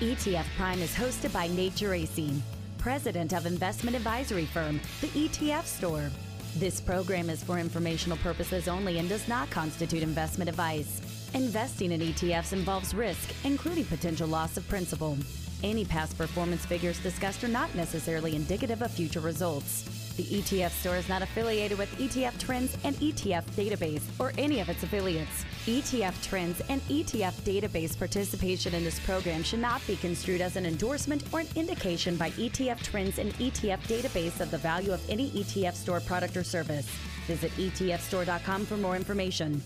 ETF Prime is hosted by Nate Geraci, president of investment advisory firm, the ETF Store. This program is for informational purposes only and does not constitute investment advice. Investing in ETFs involves risk, including potential loss of principal. Any past performance figures discussed are not necessarily indicative of future results. The ETF store is not affiliated with ETF Trends and ETF Database or any of its affiliates. ETF Trends and ETF Database participation in this program should not be construed as an endorsement or an indication by ETF Trends and ETF Database of the value of any ETF store product or service. Visit ETFstore.com for more information.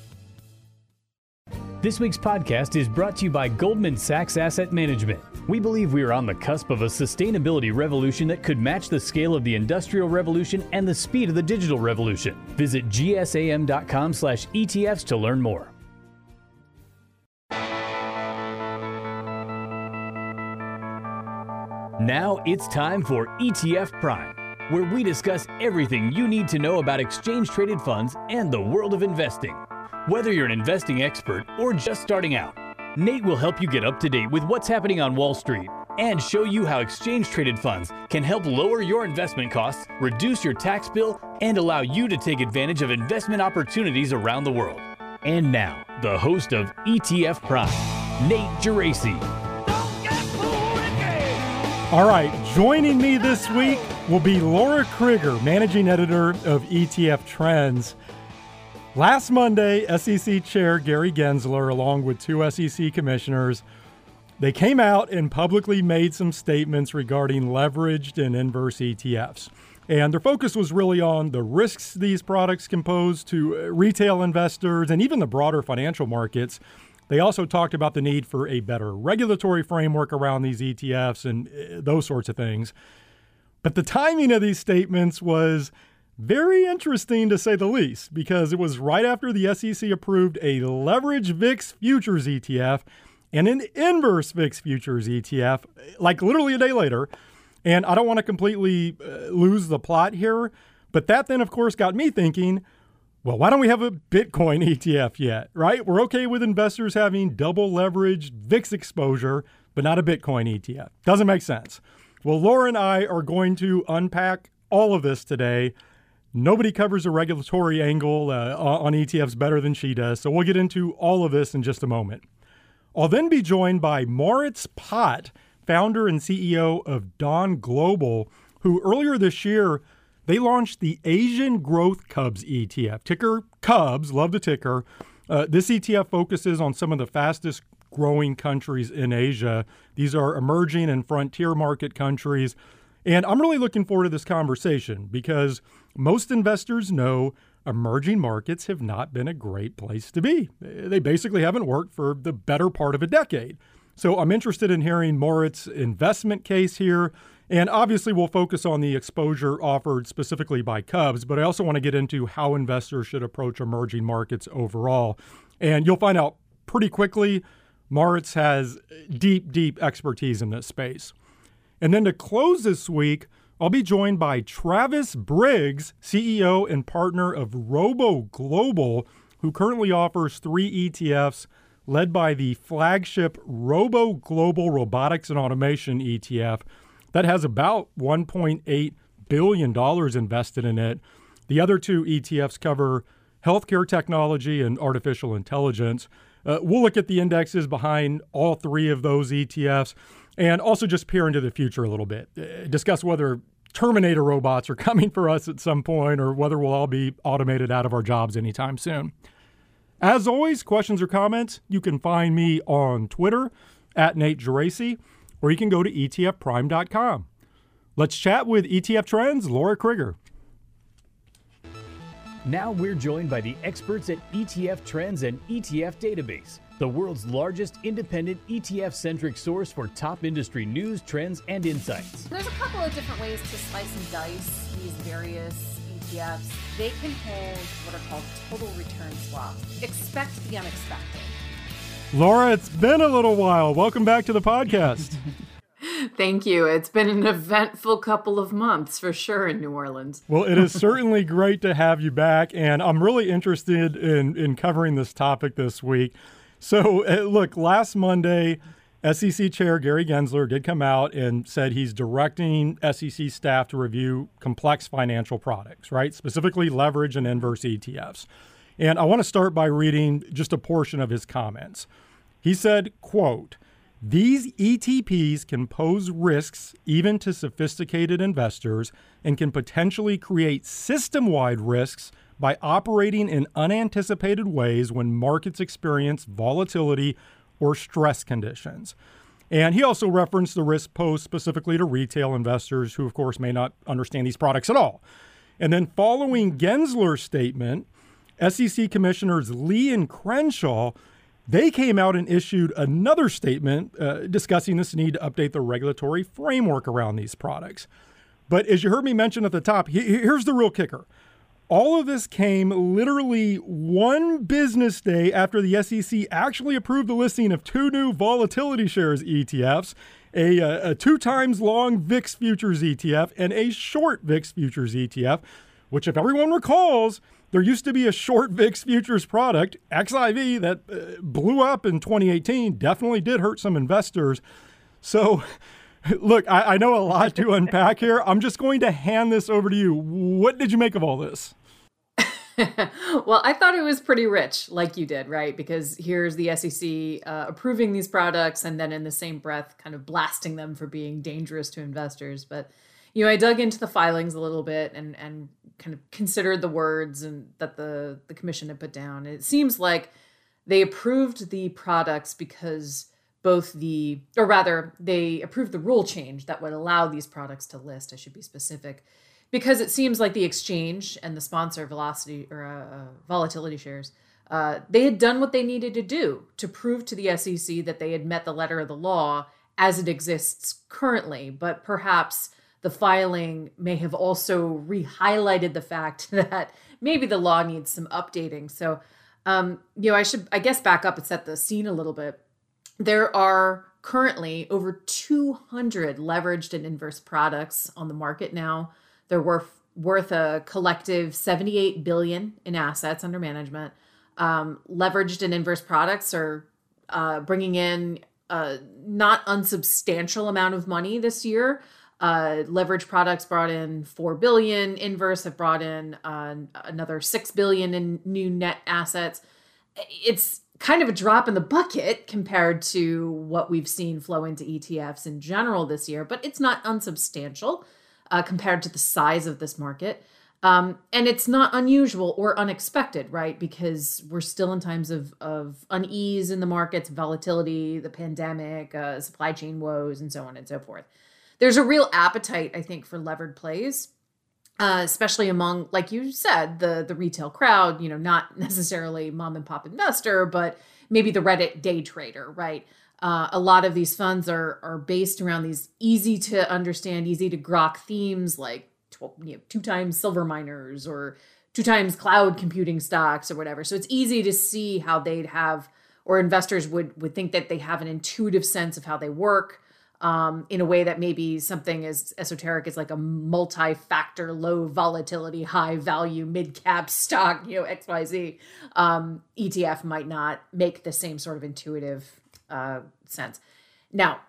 This week's podcast is brought to you by Goldman Sachs Asset Management. We believe we are on the cusp of a sustainability revolution that could match the scale of the industrial revolution and the speed of the digital revolution. Visit gsam.com/etfs to learn more. Now it's time for ETF Prime, where we discuss everything you need to know about exchange traded funds and the world of investing. Whether you're an investing expert or just starting out, Nate will help you get up to date with what's happening on Wall Street and show you how exchange traded funds can help lower your investment costs, reduce your tax bill, and allow you to take advantage of investment opportunities around the world. And now, the host of ETF Prime, Nate Geraci. All right, joining me this week will be Laura Crigger, managing editor of ETF Trends. Last Monday, SEC Chair Gary Gensler, along with two SEC commissioners, they came out and publicly made some statements regarding leveraged and inverse ETFs. And their focus was really on the risks these products can pose to retail investors and even the broader financial markets. They also talked about the need for a better regulatory framework around these ETFs and uh, those sorts of things. But the timing of these statements was very interesting to say the least, because it was right after the SEC approved a leverage VIX futures ETF and an inverse VIX futures ETF, like literally a day later. And I don't want to completely uh, lose the plot here, but that then, of course, got me thinking well, why don't we have a Bitcoin ETF yet, right? We're okay with investors having double leveraged VIX exposure, but not a Bitcoin ETF. Doesn't make sense. Well, Laura and I are going to unpack all of this today. Nobody covers a regulatory angle uh, on ETFs better than she does. So we'll get into all of this in just a moment. I'll then be joined by Moritz Pott, founder and CEO of Dawn Global, who earlier this year they launched the Asian Growth Cubs ETF. Ticker Cubs, love the ticker. Uh, this ETF focuses on some of the fastest growing countries in Asia. These are emerging and frontier market countries. And I'm really looking forward to this conversation because most investors know emerging markets have not been a great place to be. They basically haven't worked for the better part of a decade. So I'm interested in hearing Moritz's investment case here. And obviously, we'll focus on the exposure offered specifically by Cubs, but I also want to get into how investors should approach emerging markets overall. And you'll find out pretty quickly Moritz has deep, deep expertise in this space. And then to close this week, I'll be joined by Travis Briggs, CEO and partner of Robo Global, who currently offers three ETFs led by the flagship Robo Global Robotics and Automation ETF that has about $1.8 billion invested in it. The other two ETFs cover healthcare technology and artificial intelligence. Uh, we'll look at the indexes behind all three of those ETFs and also just peer into the future a little bit. Uh, discuss whether Terminator robots are coming for us at some point or whether we'll all be automated out of our jobs anytime soon. As always, questions or comments, you can find me on Twitter at Nate Geraci, or you can go to etfprime.com. Let's chat with ETF Trends, Laura Crigger. Now we're joined by the experts at ETF Trends and ETF Database the world's largest independent ETF centric source for top industry news, trends, and insights. There's a couple of different ways to slice and dice these various ETFs. They can hold what are called total return swaps. Expect the unexpected. Laura, it's been a little while. Welcome back to the podcast. Thank you. It's been an eventful couple of months for sure in New Orleans. Well, it is certainly great to have you back, and I'm really interested in, in covering this topic this week. So, uh, look, last Monday, SEC Chair Gary Gensler did come out and said he's directing SEC staff to review complex financial products, right? Specifically leverage and inverse ETFs. And I want to start by reading just a portion of his comments. He said, quote, these ETPs can pose risks even to sophisticated investors and can potentially create system wide risks by operating in unanticipated ways when markets experience volatility or stress conditions. And he also referenced the risk posed specifically to retail investors who, of course, may not understand these products at all. And then, following Gensler's statement, SEC Commissioners Lee and Crenshaw they came out and issued another statement uh, discussing this need to update the regulatory framework around these products. But as you heard me mention at the top, here's the real kicker. All of this came literally one business day after the SEC actually approved the listing of two new volatility shares ETFs, a, uh, a two times long VIX futures ETF and a short VIX futures ETF, which, if everyone recalls, there used to be a short VIX futures product, XIV, that uh, blew up in 2018, definitely did hurt some investors. So, look, I, I know a lot to unpack here. I'm just going to hand this over to you. What did you make of all this? well, I thought it was pretty rich, like you did, right? Because here's the SEC uh, approving these products and then in the same breath kind of blasting them for being dangerous to investors. But, you know, I dug into the filings a little bit and, and kind of considered the words and that the, the commission had put down. It seems like they approved the products because both the, or rather, they approved the rule change that would allow these products to list. I should be specific because it seems like the exchange and the sponsor velocity or uh, uh, volatility shares uh, they had done what they needed to do to prove to the sec that they had met the letter of the law as it exists currently. But perhaps the filing may have also re-highlighted the fact that maybe the law needs some updating. So um, you know i should i guess back up and set the scene a little bit. There are currently over 200 leveraged and inverse products on the market now they're worth worth a collective 78 billion in assets under management. Um, leveraged and inverse products are uh, bringing in a not unsubstantial amount of money this year. Uh, leverage products brought in four billion. Inverse have brought in uh, another six billion in new net assets. It's kind of a drop in the bucket compared to what we've seen flow into ETFs in general this year, but it's not unsubstantial uh, compared to the size of this market. Um, and it's not unusual or unexpected, right? Because we're still in times of, of unease in the markets, volatility, the pandemic, uh, supply chain woes, and so on and so forth. There's a real appetite, I think, for levered plays, uh, especially among, like you said, the the retail crowd. You know, not necessarily mom and pop investor, but maybe the Reddit day trader, right? Uh, a lot of these funds are are based around these easy to understand, easy to grok themes like you know, two times silver miners or two times cloud computing stocks or whatever. So it's easy to see how they'd have or investors would would think that they have an intuitive sense of how they work um, in a way that maybe something as esoteric as like a multi-factor, low volatility, high value, mid cap stock, you know, XYZ um, ETF might not make the same sort of intuitive uh, sense. Now,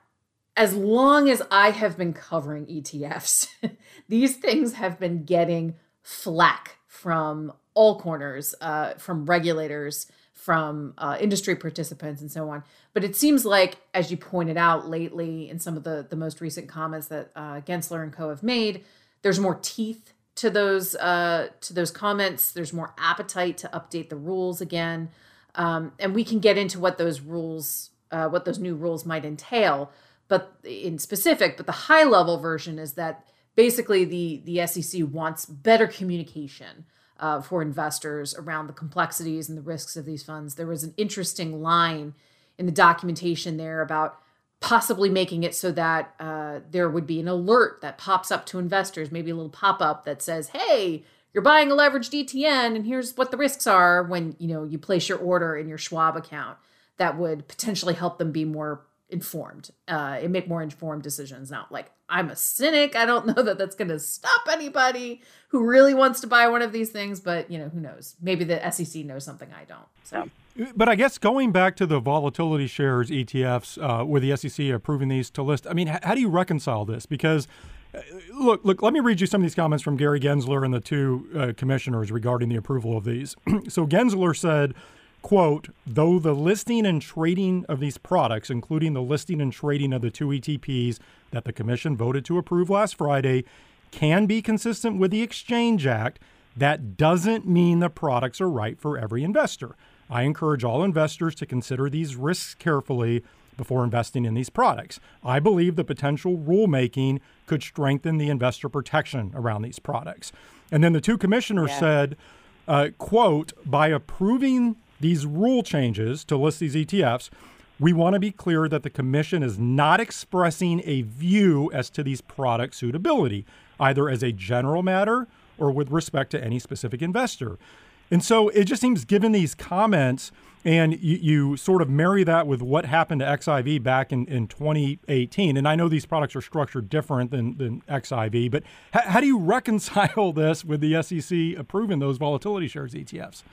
as long as I have been covering ETFs, these things have been getting flack from all corners, uh, from regulators, from uh, industry participants, and so on. But it seems like, as you pointed out lately in some of the, the most recent comments that uh, Gensler and Co. have made, there's more teeth to those uh, to those comments. There's more appetite to update the rules again, um, and we can get into what those rules uh, what those new rules might entail, but in specific. But the high level version is that basically the the SEC wants better communication uh, for investors around the complexities and the risks of these funds. There was an interesting line in the documentation there about possibly making it so that uh, there would be an alert that pops up to investors, maybe a little pop up that says, "Hey." You're buying a leveraged ETN, and here's what the risks are when you know you place your order in your Schwab account that would potentially help them be more informed uh, and make more informed decisions. Now, like I'm a cynic. I don't know that that's going to stop anybody who really wants to buy one of these things, but you know, who knows? Maybe the SEC knows something I don't. So But I guess going back to the volatility shares ETFs, uh, with the SEC approving these to list, I mean, h- how do you reconcile this? Because uh, look, look. Let me read you some of these comments from Gary Gensler and the two uh, commissioners regarding the approval of these. so Gensler said, "quote Though the listing and trading of these products, including the listing and trading of the two ETPs that the commission voted to approve last Friday, can be consistent with the Exchange Act, that doesn't mean the products are right for every investor. I encourage all investors to consider these risks carefully." before investing in these products. I believe the potential rulemaking could strengthen the investor protection around these products. And then the two commissioners yeah. said, uh, quote, by approving these rule changes to list these ETFs, we want to be clear that the commission is not expressing a view as to these product suitability, either as a general matter or with respect to any specific investor. And so it just seems, given these comments, and you, you, sort of marry that with what happened to XIV back in, in 2018. And I know these products are structured different than, than XIV, but h- how do you reconcile this with the SEC approving those volatility shares ETFs?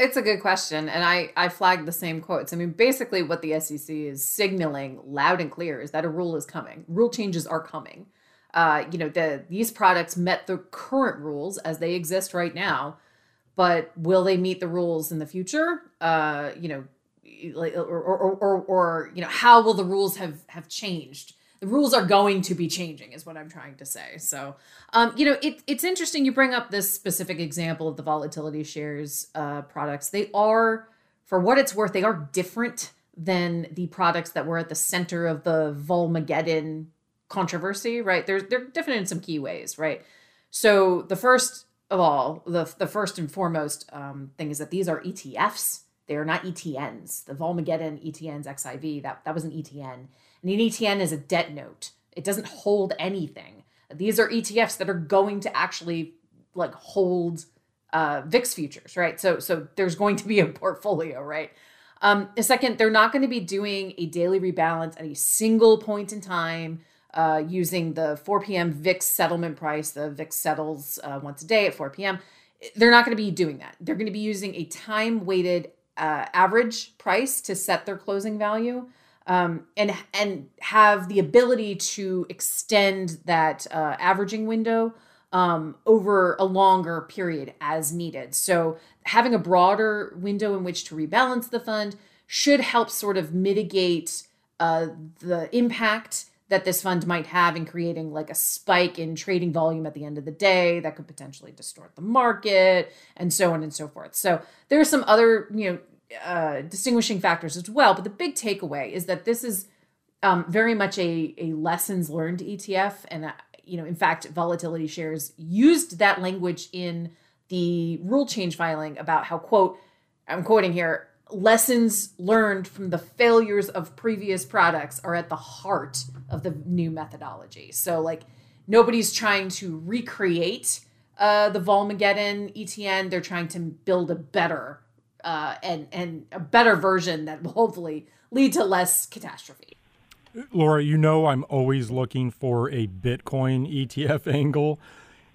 It's a good question. And I, I flagged the same quotes. I mean, basically, what the SEC is signaling loud and clear is that a rule is coming, rule changes are coming. Uh, you know, the these products met the current rules as they exist right now but will they meet the rules in the future? Uh, you know, or, or, or, or you know, how will the rules have have changed? The rules are going to be changing, is what I'm trying to say. So, um, you know, it, it's interesting you bring up this specific example of the volatility shares uh, products. They are, for what it's worth, they are different than the products that were at the center of the Volmageddon controversy, right? They're they're different in some key ways, right? So the first of all, the the first and foremost um, thing is that these are ETFs. They are not ETNs. The Volmageddon ETNs XIV that that was an ETN, an ETN is a debt note. It doesn't hold anything. These are ETFs that are going to actually like hold uh, VIX futures, right? So so there's going to be a portfolio, right? Um, second, they're not going to be doing a daily rebalance at a single point in time uh, using the 4 p.m. VIX settlement price. The VIX settles uh, once a day at 4 p.m. They're not going to be doing that. They're going to be using a time weighted uh, average price to set their closing value. Um, and and have the ability to extend that uh, averaging window um, over a longer period as needed. So having a broader window in which to rebalance the fund should help sort of mitigate uh, the impact that this fund might have in creating like a spike in trading volume at the end of the day that could potentially distort the market and so on and so forth. So there are some other, you know, uh, distinguishing factors as well. But the big takeaway is that this is um, very much a, a lessons learned ETF. And, uh, you know, in fact, volatility shares used that language in the rule change filing about how, quote, I'm quoting here, lessons learned from the failures of previous products are at the heart of the new methodology. So, like, nobody's trying to recreate uh, the Volmageddon ETN. They're trying to build a better uh, and and a better version that will hopefully lead to less catastrophe. Laura, you know I'm always looking for a Bitcoin ETF angle.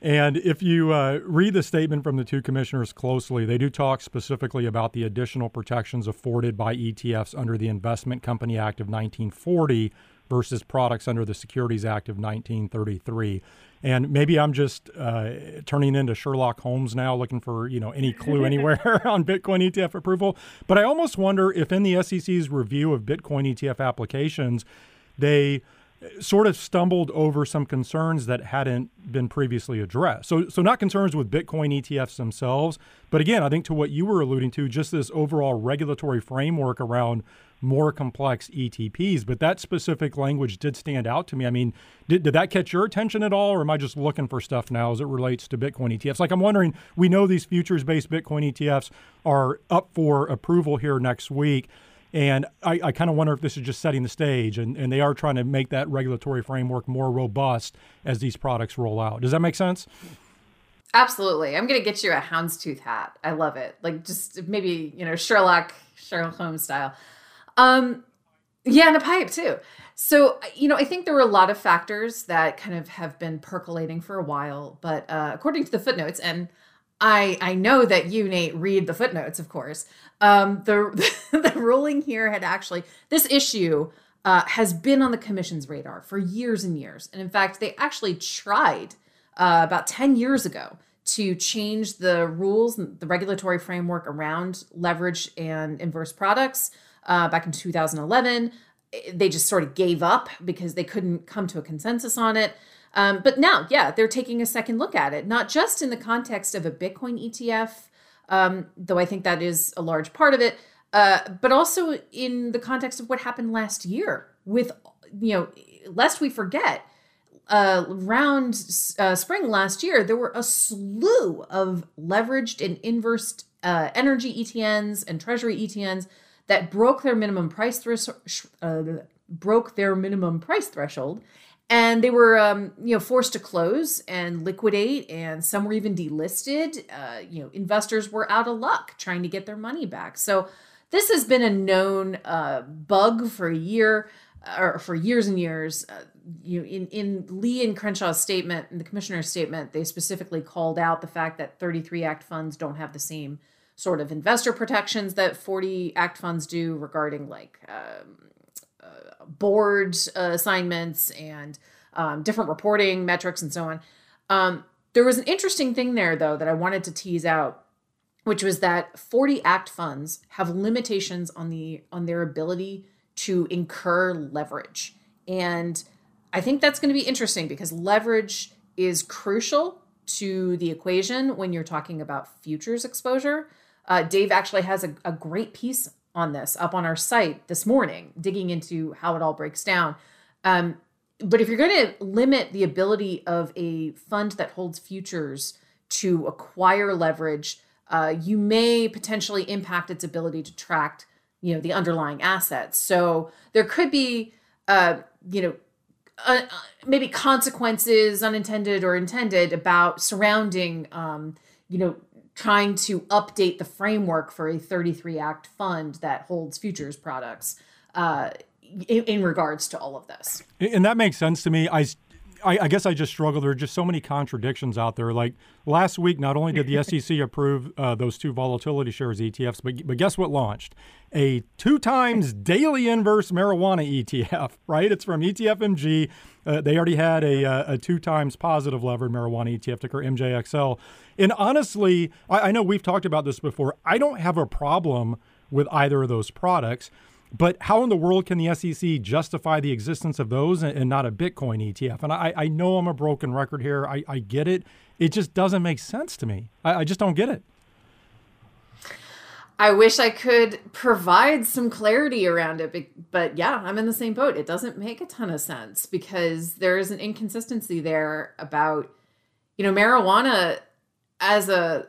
And if you uh, read the statement from the two commissioners closely, they do talk specifically about the additional protections afforded by ETFs under the Investment Company Act of 1940 versus products under the Securities Act of 1933. And maybe I'm just uh, turning into Sherlock Holmes now, looking for you know any clue anywhere on Bitcoin ETF approval. But I almost wonder if in the SEC's review of Bitcoin ETF applications, they sort of stumbled over some concerns that hadn't been previously addressed. So, so not concerns with Bitcoin ETFs themselves, but again, I think to what you were alluding to, just this overall regulatory framework around more complex ETPs. But that specific language did stand out to me. I mean, did, did that catch your attention at all, or am I just looking for stuff now as it relates to Bitcoin ETFs? Like, I'm wondering, we know these futures based Bitcoin ETFs are up for approval here next week. And I, I kind of wonder if this is just setting the stage and, and they are trying to make that regulatory framework more robust as these products roll out. Does that make sense? Absolutely. I'm going to get you a houndstooth hat. I love it. Like just maybe, you know, Sherlock, Sherlock Holmes style. Um, yeah, and a pipe too. So, you know, I think there were a lot of factors that kind of have been percolating for a while, but uh, according to the footnotes, and I I know that you Nate read the footnotes, of course. Um, the the ruling here had actually this issue uh, has been on the commission's radar for years and years, and in fact, they actually tried uh, about ten years ago to change the rules, the regulatory framework around leverage and inverse products uh, back in 2011. They just sort of gave up because they couldn't come to a consensus on it. Um, but now, yeah, they're taking a second look at it, not just in the context of a Bitcoin ETF, um, though I think that is a large part of it, uh, but also in the context of what happened last year with, you know, lest we forget, uh, around uh, spring last year, there were a slew of leveraged and inversed uh, energy ETNs and treasury ETNs that broke their minimum price threshold, uh, broke their minimum price threshold and they were um, you know forced to close and liquidate and some were even delisted. Uh, you know investors were out of luck trying to get their money back. So this has been a known uh, bug for a year uh, or for years and years. Uh, you know, in in lee and crenshaw's statement in the commissioner's statement they specifically called out the fact that 33 act funds don't have the same sort of investor protections that 40 act funds do regarding like um, board uh, assignments and um, different reporting metrics and so on. Um, there was an interesting thing there, though, that I wanted to tease out, which was that 40 Act funds have limitations on the on their ability to incur leverage, and I think that's going to be interesting because leverage is crucial to the equation when you're talking about futures exposure. Uh, Dave actually has a, a great piece on this up on our site this morning, digging into how it all breaks down. Um, but if you're going to limit the ability of a fund that holds futures to acquire leverage, uh, you may potentially impact its ability to track, you know, the underlying assets. So there could be, uh, you know, uh, uh maybe consequences, unintended or intended, about surrounding, um, you know, trying to update the framework for a 33 act fund that holds futures products uh, in, in, regards to all of this. And that makes sense to me. I, I, I, guess I just struggle. There are just so many contradictions out there. Like last week, not only did the SEC approve uh, those two volatility shares ETFs, but, but guess what launched? A two times daily inverse marijuana ETF, right? It's from ETFMG. Uh, they already had a, uh, a two times positive levered marijuana ETF ticker MJXL. And honestly, I, I know we've talked about this before. I don't have a problem with either of those products. But how in the world can the SEC justify the existence of those and, not a Bitcoin ETF? And I, I know I'm a broken record here. I, I get it. It just doesn't make sense to me. I, I just don't get it. I wish I could provide some clarity around it, but yeah, I'm in the same boat. It doesn't make a ton of sense because there is an inconsistency there about, you know, marijuana as a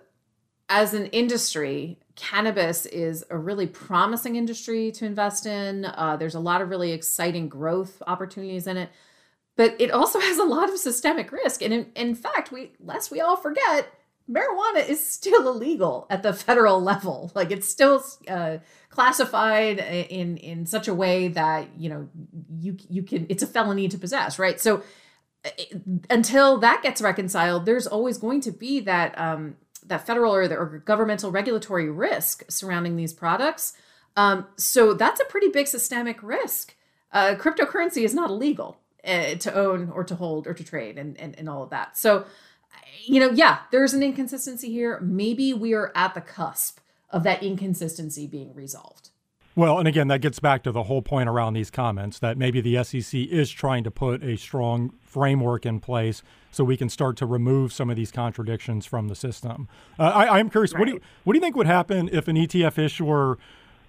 as an industry, cannabis is a really promising industry to invest in. Uh, there's a lot of really exciting growth opportunities in it, but it also has a lot of systemic risk. And in, in fact, we lest we all forget, marijuana is still illegal at the federal level. Like it's still uh, classified in in such a way that you know you you can it's a felony to possess, right? So until that gets reconciled, there's always going to be that um, that federal or, the, or governmental regulatory risk surrounding these products. Um, so that's a pretty big systemic risk. Uh, cryptocurrency is not illegal uh, to own or to hold or to trade and, and, and all of that. So, you know, yeah, there's an inconsistency here. Maybe we are at the cusp of that inconsistency being resolved. Well, and again, that gets back to the whole point around these comments that maybe the SEC is trying to put a strong framework in place so we can start to remove some of these contradictions from the system. Uh, I, am curious, right. what do you what do you think would happen if an ETF issuer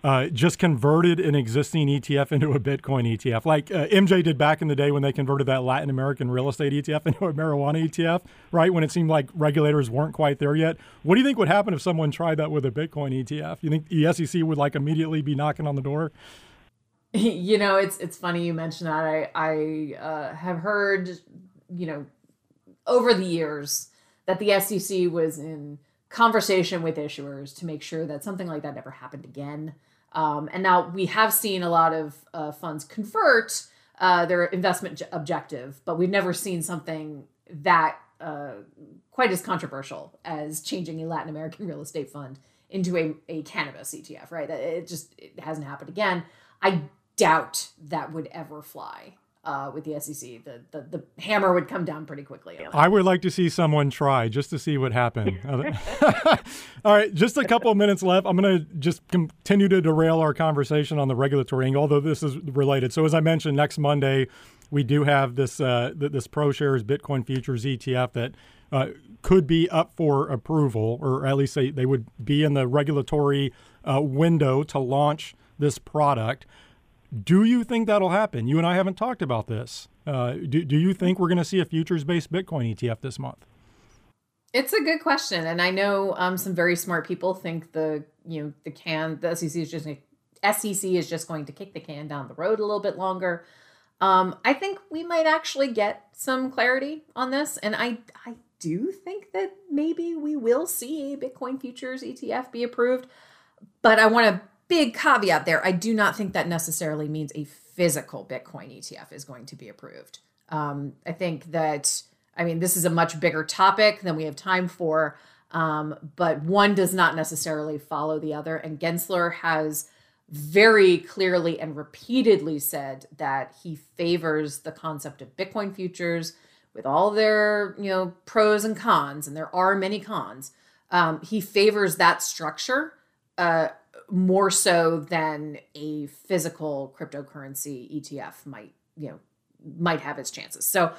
uh, just converted an existing ETF into a Bitcoin ETF, like uh, MJ did back in the day when they converted that Latin American real estate ETF into a marijuana ETF, right? When it seemed like regulators weren't quite there yet. What do you think would happen if someone tried that with a Bitcoin ETF? You think the SEC would like immediately be knocking on the door? You know, it's it's funny you mentioned that. I I uh, have heard, you know, over the years that the SEC was in conversation with issuers to make sure that something like that never happened again. Um, and now we have seen a lot of uh, funds convert uh, their investment objective, but we've never seen something that uh, quite as controversial as changing a Latin American real estate fund into a, a cannabis ETF, right? It just it hasn't happened again. I doubt that would ever fly uh, with the SEC. The, the the hammer would come down pretty quickly. I would like to see someone try just to see what happened. All right, just a couple of minutes left. I'm going to just continue to derail our conversation on the regulatory angle, although this is related. So as I mentioned, next Monday we do have this uh, this ProShares Bitcoin futures ETF that. Uh, could be up for approval, or at least they, they would be in the regulatory uh, window to launch this product. Do you think that'll happen? You and I haven't talked about this. Uh, do, do you think we're going to see a futures based Bitcoin ETF this month? It's a good question, and I know um, some very smart people think the you know the can the SEC is just SEC is just going to kick the can down the road a little bit longer. Um, I think we might actually get some clarity on this, and I I do think that maybe we will see a Bitcoin futures ETF be approved, but I want a big caveat there. I do not think that necessarily means a physical Bitcoin ETF is going to be approved. Um, I think that, I mean, this is a much bigger topic than we have time for, um, but one does not necessarily follow the other. And Gensler has very clearly and repeatedly said that he favors the concept of Bitcoin futures with all their you know pros and cons, and there are many cons. Um, he favors that structure uh, more so than a physical cryptocurrency ETF might, you know, might have its chances. So,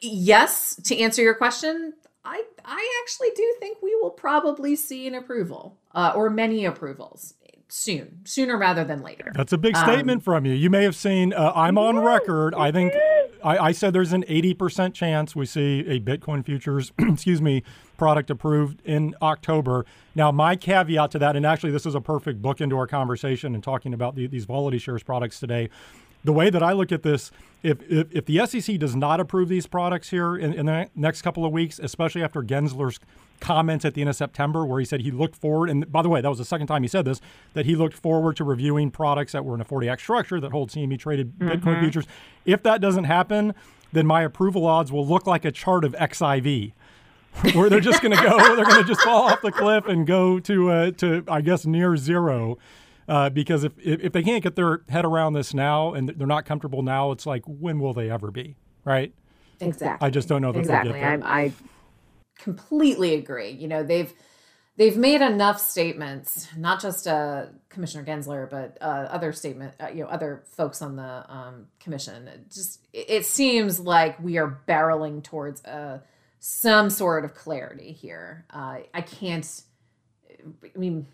yes, to answer your question, I I actually do think we will probably see an approval uh, or many approvals soon, sooner rather than later. That's a big statement um, from you. You may have seen. Uh, I'm on record. I think I, I, said there's an 80% chance we see a Bitcoin futures, excuse me, product approved in October. Now, my caveat to that, and actually this is a perfect book into our conversation and talking about the, these VolatiShares products today. The way that I look at this, if, if, if the SEC does not approve these products here in, in the next couple of weeks, especially after Gensler's comments at the end of September where he said he looked forward, and by the way, that was the second time he said this, that he looked forward to reviewing products that were in a 40 Act structure that hold CME traded mm-hmm. Bitcoin futures. If that doesn't happen, then my approval odds will look like a chart of XIV. where they're just going to go, they're going to just fall off the cliff and go to, uh, to I guess, near zero. Uh, because if, if, they can't get their head around this now and they're not comfortable now, it's like when will they ever be, right? Exactly. I just don't know that exactly. I completely agree. You know, they've they've made enough statements, not just uh, Commissioner Gensler, but uh, other statement, uh, you know, other folks on the um, commission. It just it seems like we are barreling towards uh, some sort of clarity here. Uh, I can't. I mean.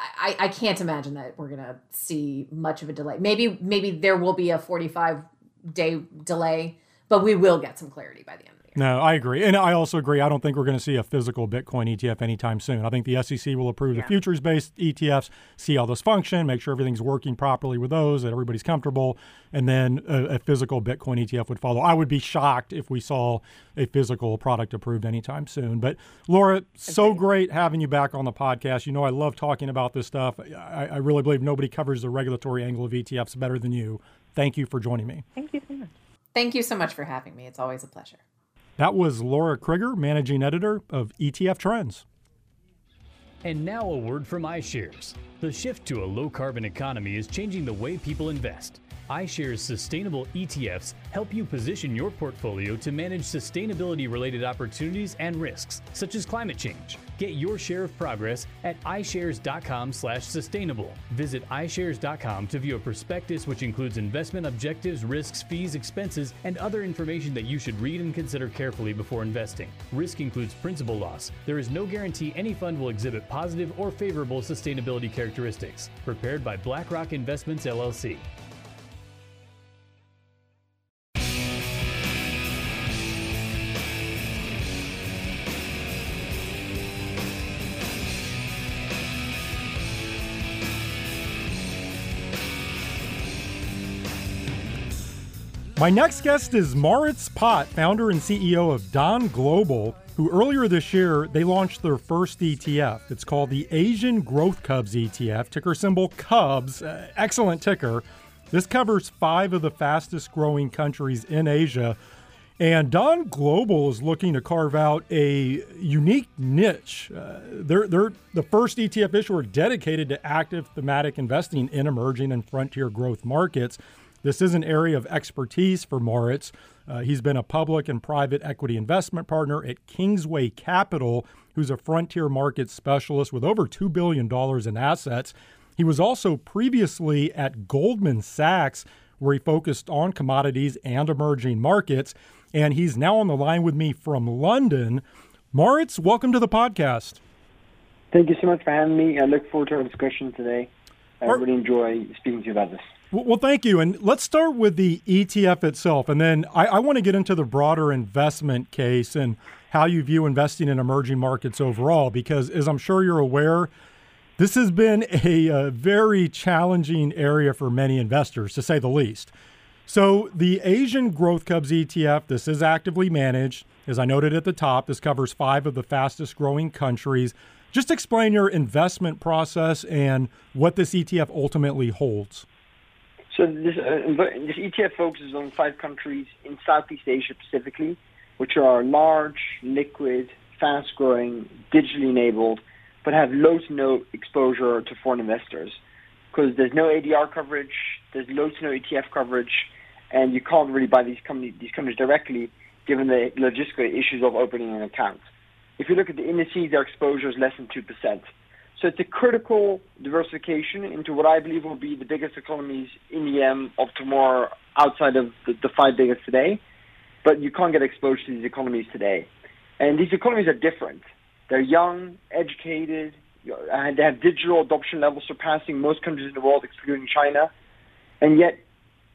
I, I can't imagine that we're gonna see much of a delay. Maybe maybe there will be a 45 day delay, but we will get some clarity by the end. No, I agree. And I also agree. I don't think we're going to see a physical Bitcoin ETF anytime soon. I think the SEC will approve yeah. the futures based ETFs, see how those function, make sure everything's working properly with those, that everybody's comfortable, and then a, a physical Bitcoin ETF would follow. I would be shocked if we saw a physical product approved anytime soon. But Laura, so great having you back on the podcast. You know, I love talking about this stuff. I, I really believe nobody covers the regulatory angle of ETFs better than you. Thank you for joining me. Thank you so much. Thank you so much for having me. It's always a pleasure. That was Laura Crigger, managing editor of ETF Trends. And now a word from iShares. The shift to a low carbon economy is changing the way people invest iShares sustainable ETFs help you position your portfolio to manage sustainability related opportunities and risks, such as climate change. Get your share of progress at ishares.com/sustainable. Visit ishares.com to view a prospectus which includes investment objectives, risks, fees, expenses, and other information that you should read and consider carefully before investing. Risk includes principal loss. There is no guarantee any fund will exhibit positive or favorable sustainability characteristics. Prepared by BlackRock Investments LLC. My next guest is Moritz Pott, founder and CEO of Dawn Global, who earlier this year they launched their first ETF. It's called the Asian Growth Cubs ETF, ticker symbol Cubs. Uh, excellent ticker. This covers five of the fastest growing countries in Asia. And Dawn Global is looking to carve out a unique niche. Uh, they're, they're the first ETF issuer dedicated to active thematic investing in emerging and frontier growth markets. This is an area of expertise for Moritz. Uh, he's been a public and private equity investment partner at Kingsway Capital, who's a frontier market specialist with over $2 billion in assets. He was also previously at Goldman Sachs, where he focused on commodities and emerging markets. And he's now on the line with me from London. Moritz, welcome to the podcast. Thank you so much for having me. I look forward to our discussion today. I really enjoy speaking to you about this. Well, thank you. And let's start with the ETF itself. And then I, I want to get into the broader investment case and how you view investing in emerging markets overall, because as I'm sure you're aware, this has been a, a, very challenging area for many investors, to say the least. So, the Asian Growth Cubs ETF, this is actively managed. As I noted at the top, this covers five of the fastest growing countries. Just explain your investment process and what this ETF ultimately holds. So, this, uh, this ETF focuses on five countries in Southeast Asia specifically, which are large, liquid, fast growing, digitally enabled but have low to no exposure to foreign investors because there's no ADR coverage, there's low to no ETF coverage, and you can't really buy these companies these companies directly given the logistical issues of opening an account. If you look at the indices, their exposure is less than two percent. So it's a critical diversification into what I believe will be the biggest economies in the M of tomorrow outside of the, the five biggest today. But you can't get exposed to these economies today. And these economies are different. They're young, educated, and they have digital adoption levels surpassing most countries in the world, excluding China, and yet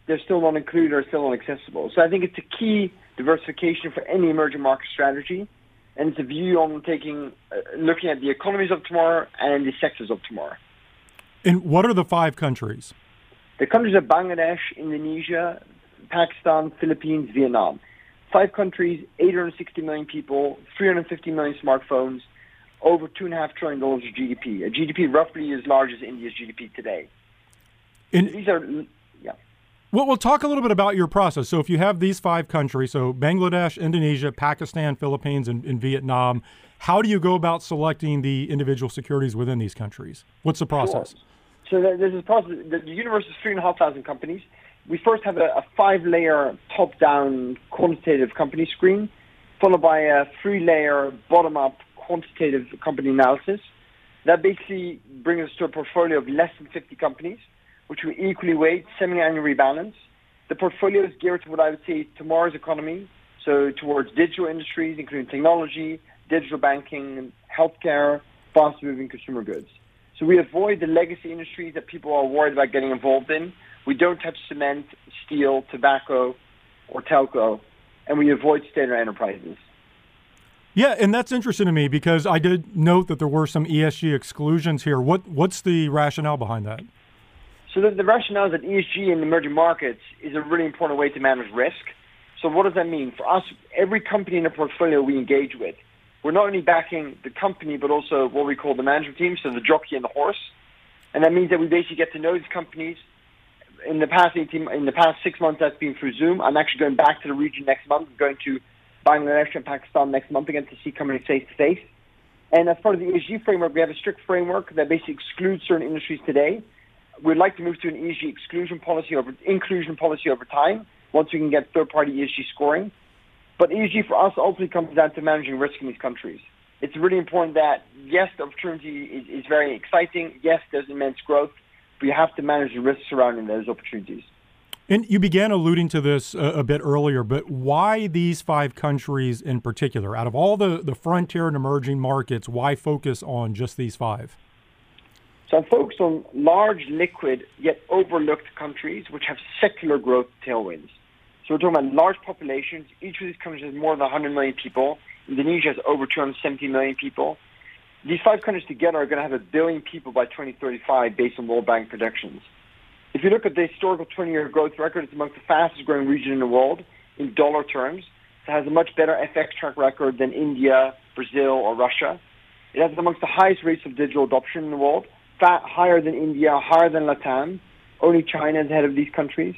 they're still not included or still inaccessible. So I think it's a key diversification for any emerging market strategy, and it's a view on taking, uh, looking at the economies of tomorrow and the sectors of tomorrow. And what are the five countries? The countries are Bangladesh, Indonesia, Pakistan, Philippines, Vietnam five countries, 860 million people, 350 million smartphones, over two and a half trillion dollars of GDP. A GDP roughly as large as India's GDP today. And these are. Well, we'll talk a little bit about your process. So, if you have these five countries, so Bangladesh, Indonesia, Pakistan, Philippines, and, and Vietnam, how do you go about selecting the individual securities within these countries? What's the process? Sure. So, there's a process. The universe is three and a half thousand companies we first have a, a five-layer top-down quantitative company screen, followed by a three-layer bottom-up quantitative company analysis. That basically brings us to a portfolio of less than 50 companies, which we equally weight, semi-annual rebalance. The portfolio is geared to what I would say tomorrow's economy, so towards digital industries, including technology, digital banking, healthcare, fast-moving consumer goods. So we avoid the legacy industries that people are worried about getting involved in, we don't touch cement, steel, tobacco, or telco, and we avoid state-owned enterprises. Yeah, and that's interesting to me because I did note that there were some ESG exclusions here. What what's the rationale behind that? So the, the rationale is that ESG in emerging markets is a really important way to manage risk. So what does that mean for us? Every company in the portfolio we engage with, we're not only backing the company but also what we call the management team, so the jockey and the horse, and that means that we basically get to know these companies in the past 18, in the past six months, that's been through Zoom. I'm actually going back to the region next month. I'm going to Bangladesh and Pakistan next month again to see companies face to face. And as part of the ESG framework, we have a strict framework that basically excludes certain industries today. We'd like to move to an ESG exclusion policy over inclusion policy over time once we can get third-party ESG scoring. But ESG for us ultimately comes down to managing risk in these countries. It's really important that yes, the opportunity is, is very exciting. Yes, there's immense growth, we have to manage the risks surrounding those opportunities. And you began alluding to this a, a, bit earlier, but why these five countries in particular? Out of all the, the frontier and emerging markets, why focus on just these five? So I'm focused on large, liquid, yet overlooked countries which have secular growth tailwinds. So we're talking about large populations. Each of these countries has more than 100 million people. Indonesia has over 270 million people. These five countries together are going to have a billion people by 2035 based on World Bank projections. If you look at the historical 20-year growth record, it's amongst the fastest growing region in the world in dollar terms. It has a much better FX track record than India, Brazil, or Russia. It has amongst the highest rates of digital adoption in the world, fat, higher than India, higher than Latam. Only China is ahead of these countries.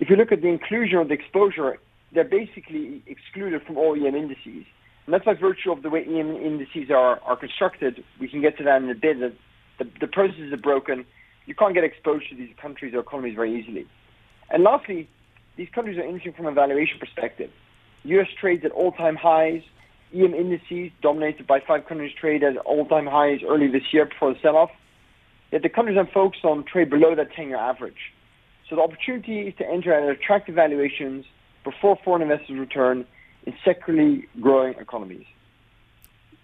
If you look at the inclusion or the exposure, they're basically excluded from all EM indices. And that's by virtue of the way EM indices are, are constructed. We can get to that in a bit. The, the, the processes are broken. You can't get exposed to these countries or economies very easily. And lastly, these countries are interesting from a valuation perspective. U.S. trades at all-time highs. EM indices, dominated by five countries, trade at all-time highs early this year before the sell-off. Yet the countries I'm focused on trade below that 10-year average. So the opportunity is to enter at attractive valuations before foreign investors return in secularly growing economies.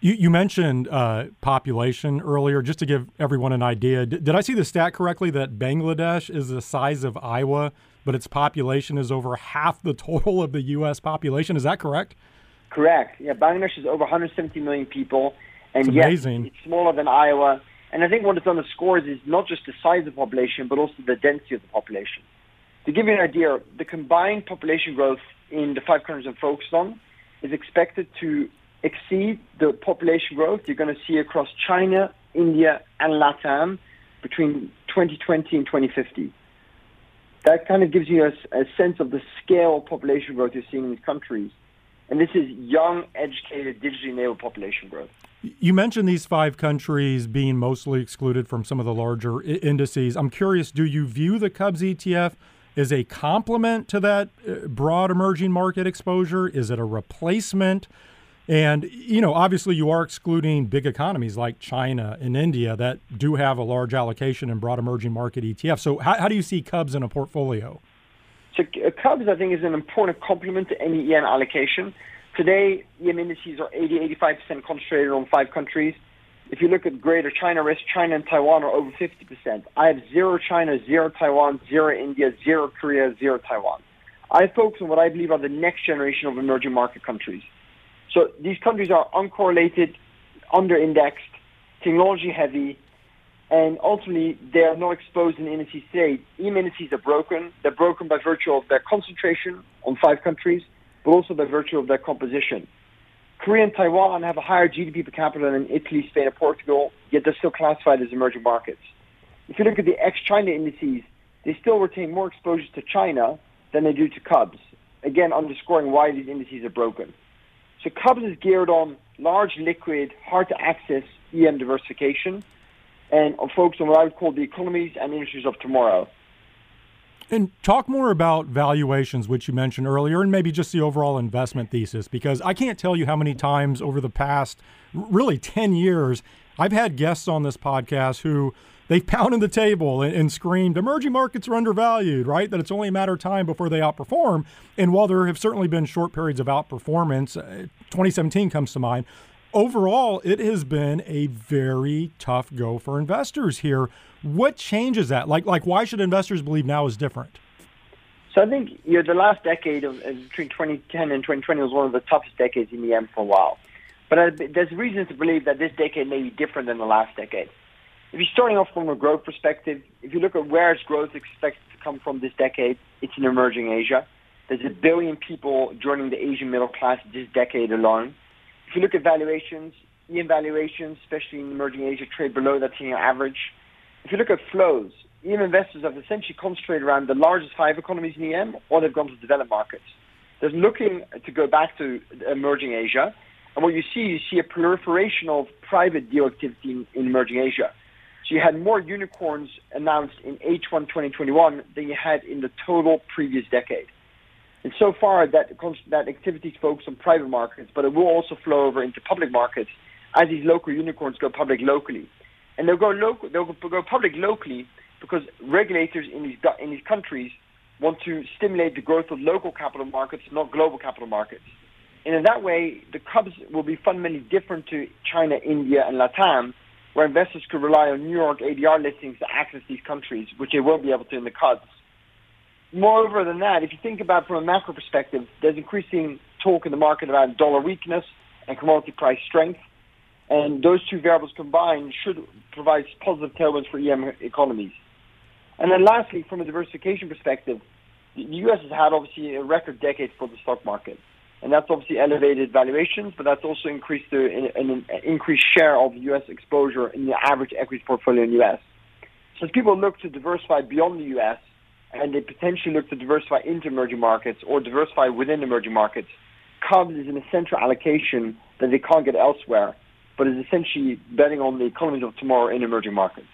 You, you mentioned uh, population earlier. Just to give everyone an idea, did, did I see the stat correctly that Bangladesh is the size of Iowa but its population is over half the total of the U.S. population. Is that correct? Correct. Yeah, Bangladesh is over 170 million people, and it's yes, amazing. it's smaller than Iowa. And I think what it underscores is not just the size of the population, but also the density of the population. To give you an idea, the combined population growth in the five countries I'm focused on is expected to exceed the population growth you're going to see across China, India, and LATAM between 2020 and 2050 that kind of gives you a, a sense of the scale of population growth you're seeing in these countries. And this is young, educated, digitally enabled population growth. You mentioned these five countries being mostly excluded from some of the larger indices. I'm curious, do you view the Cubs ETF as a complement to that uh, broad emerging market exposure? Is it a replacement? And, you know, obviously you are excluding big economies like China and India that do have a large allocation in broad emerging market ETF. So, how, how do you see Cubs in a portfolio? So, uh, Cubs, I think, is an important complement to any EM allocation. Today, EM indices are 80 85% concentrated on five countries. If you look at greater China risk, China and Taiwan are over 50%. I have zero China, zero Taiwan, zero India, zero Korea, zero Taiwan. I focus on what I believe are the next generation of emerging market countries. So these countries are uncorrelated, under-indexed, technology-heavy, and ultimately they are not exposed in indices today. EM indices are broken. They're broken by virtue of their concentration on five countries, but also by virtue of their composition. Korea and Taiwan have a higher GDP per capita than Italy, Spain, and Portugal, yet they're still classified as emerging markets. If you look at the ex-China indices, they still retain more exposure to China than they do to Cubs, again underscoring why these indices are broken. So Cubs is geared on large, liquid, hard to access EM diversification and focus on what I would call the economies and industries of tomorrow. And talk more about valuations, which you mentioned earlier, and maybe just the overall investment thesis, because I can't tell you how many times over the past really 10 years I've had guests on this podcast who they've pounded the table and, and, screamed, emerging markets are undervalued, right? That it's only a matter of time before they outperform. And while there have certainly been short periods of outperformance, uh, 2017 comes to mind. Overall, it has been a very tough go for investors here. What changes that? Like, like why should investors believe now is different? So I think you know, the last decade of between 2010 and 2020 was one of the toughest decades in EM for a while. But uh, there's reason to believe that this decade may be different than the last decade. If you're starting off from a growth perspective, if you look at where is growth expected to come from this decade, it's in emerging Asia. There's a billion people joining the Asian middle class this decade alone. If you look at valuations, EM valuations, especially in emerging Asia, trade below that 10-year average. If you look at flows, EM investors have essentially concentrated around the largest five economies in EM, or they've gone to developed markets. They're looking to go back to emerging Asia, and what you see, you see a proliferation of private deal activity in, in emerging Asia. So you had more unicorns announced in H1 2021 than you had in the total previous decade. And so far, that that activity is focused on private markets, but it will also flow over into public markets as these local unicorns go public locally. And they'll go local, they'll go public locally because regulators in these in these countries want to stimulate the growth of local capital markets, not global capital markets. And in that way, the Cubs will be fundamentally different to China, India, and Latam, where investors could rely on New York ADR listings to access these countries, which they won't be able to in the Cubs. Moreover than that, if you think about from a macro perspective, there's increasing talk in the market about dollar weakness and commodity price strength. And those two variables combined should provide positive tailwinds for EM economies. And then lastly, from a diversification perspective, the U.S. has had obviously a record decade for the stock market and that's obviously elevated valuations, but that's also increased the, an, an increased share of U.S. exposure in the average equities portfolio in the U.S. So as people look to diversify beyond the U.S., and they potentially look to diversify into emerging markets or diversify within emerging markets, Cubs is an essential allocation that they can't get elsewhere, but is essentially betting on the economies of tomorrow in emerging markets.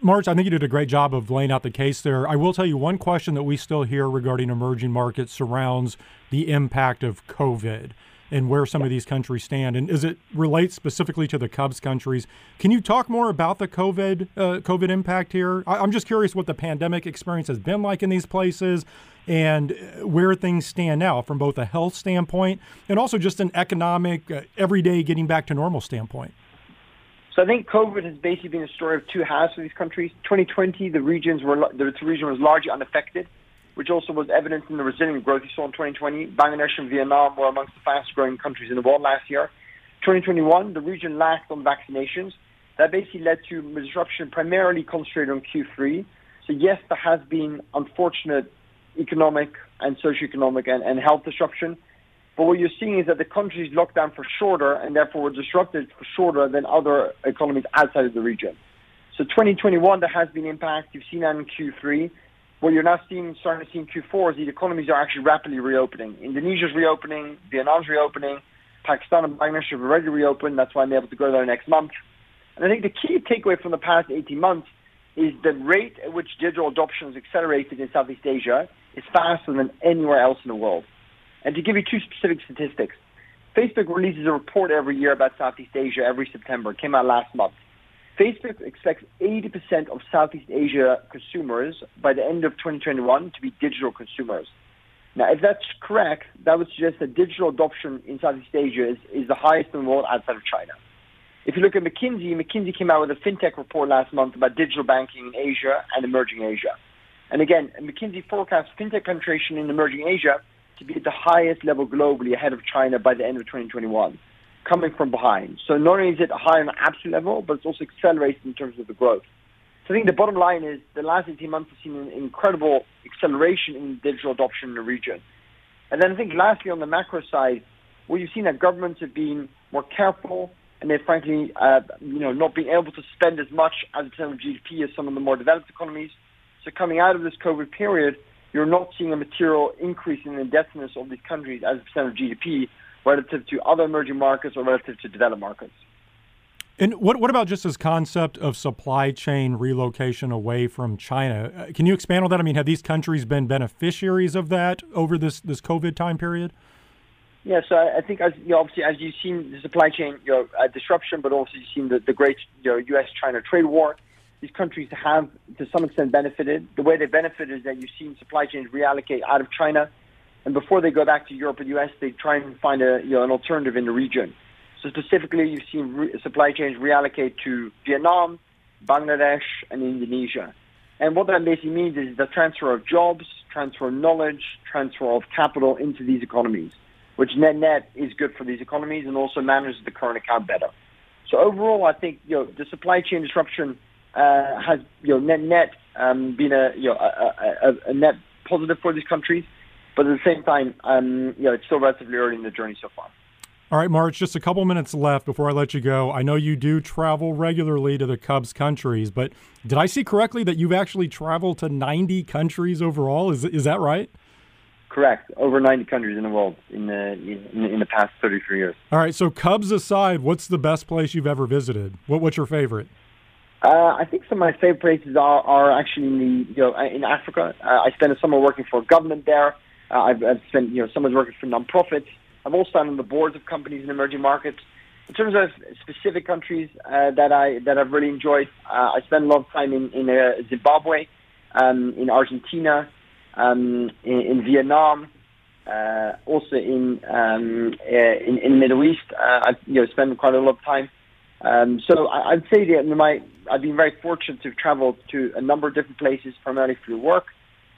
Moritz, I think you did a great job of laying out the case there. I will tell you one question that we still hear regarding emerging markets surrounds the impact of COVID and where some of these countries stand. And as it relates specifically to the Cubs countries, can you talk more about the COVID uh, COVID impact here? I, am just curious what the pandemic experience has been like in these places and uh, where things stand now from both a health standpoint and also just an economic, uh, everyday getting back to normal standpoint. So I think COVID has basically been a story of two halves for these countries. 2020, the regions were the region was largely unaffected which also was evident in the resilient growth you saw in 2020. Bangladesh and Vietnam were amongst the fastest growing countries in the world last year. 2021, the region lacked on vaccinations. That basically led to disruption primarily concentrated on Q3. So yes, there has been unfortunate economic and socioeconomic and, and health disruption. But what you're seeing is that the countries locked down for shorter and therefore were disrupted for shorter than other economies outside of the region. So 2021, there has been impact. You've seen that in Q3 what you're now seeing, starting to see in Q4 is the economies are actually rapidly reopening. Indonesia's reopening, Vietnam's reopening, Pakistan and Bangladesh have already reopened. That's why I'm able to go there next month. And I think the key takeaway from the past 18 months is the rate at which digital adoption has accelerated in Southeast Asia is faster than anywhere else in the world. And to give you two specific statistics, Facebook releases a report every year about Southeast Asia every September. It came out last month. Facebook expects 80% of Southeast Asia consumers by the end of 2021 to be digital consumers. Now, if that's correct, that would suggest that digital adoption in Southeast Asia is, is the highest in the world outside of China. If you look at McKinsey, McKinsey came out with a fintech report last month about digital banking in Asia and emerging Asia. And again, McKinsey forecasts fintech penetration in emerging Asia to be at the highest level globally ahead of China by the end of 2021 coming from behind. So not only is it high on an absolute level, but it's also accelerated in terms of the growth. So I think the bottom line is the last 18 months have seen an incredible acceleration in digital adoption in the region. And then I think lastly on the macro side, what you've seen that governments have been more careful and they've frankly, uh, you know, not been able to spend as much as a percent of GDP as some of the more developed economies. So coming out of this COVID period, you're not seeing a material increase in the indebtedness of these countries as a percent of GDP, relative to other emerging markets or relative to developed markets. And what what about just this concept of supply chain relocation away from China? Uh, can you expand on that? I mean, have these countries been beneficiaries of that over this this COVID time period? Yeah, so I think as you know, obviously as you've seen the supply chain you know, uh, disruption, but also you've seen the, the great you know, U.S.-China trade war. These countries have to some extent benefited. The way they benefited is that you've seen supply chains reallocate out of China and before they go back to Europe and US, they try and find a you know an alternative in the region. So specifically, you've seen re- supply chains reallocate to Vietnam, Bangladesh, and Indonesia. And what that basically means is the transfer of jobs, transfer of knowledge, transfer of capital into these economies, which net net is good for these economies and also manages the current account better. So overall, I think you know the supply chain disruption uh, has you know net net um, been a you know a, a, a net positive for these countries. But at the same time, um, you know, it's still relatively early in the journey so far. All right, Moritz, just a couple minutes left before I let you go. I know you do travel regularly to the Cubs countries, but did I see correctly that you've actually traveled to 90 countries overall? Is, is that right? Correct. Over 90 countries in the world in the, in, in the past 33 years. All right, so Cubs aside, what's the best place you've ever visited? What, what's your favorite? Uh, I think some of my favorite places are, are actually in the you know in Africa. Uh, I spent a summer working for a government there. Uh, I've, I've spent, you know, someone's working for nonprofits. I've also sat on the boards of companies in emerging markets. In terms of specific countries uh, that I that I've really enjoyed, uh, I spent a lot of time in in uh, Zimbabwe, um, in Argentina, um, in, in Vietnam, uh, also in um, uh, in, in the Middle East. Uh, I've you know spent quite a lot of time. Um, so I, I'd say that my I've been very fortunate to travel to a number of different places, primarily through work.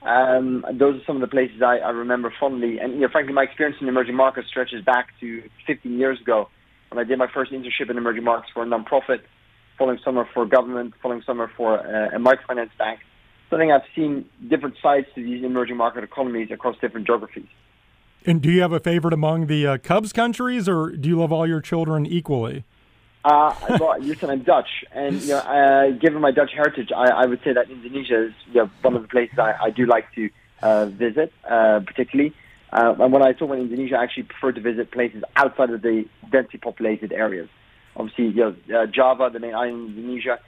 Um, those are some of the places I, I remember fondly. And you know, frankly, my experience in emerging markets stretches back to 15 years ago when I did my first internship in emerging markets for a nonprofit, following summer for government, following summer for uh, a microfinance bank. So I think I've seen different sides to these emerging market economies across different geographies. And do you have a favorite among the uh, Cubs countries, or do you love all your children equally? Uh, well, listen, I'm Dutch, and you know, uh, given my Dutch heritage, I, I would say that Indonesia is you know, one of the places I, I do like to uh, visit, uh, particularly. Uh, and when I talk about Indonesia, I actually prefer to visit places outside of the densely populated areas. Obviously, you know, uh, Java, the main island of Indonesia,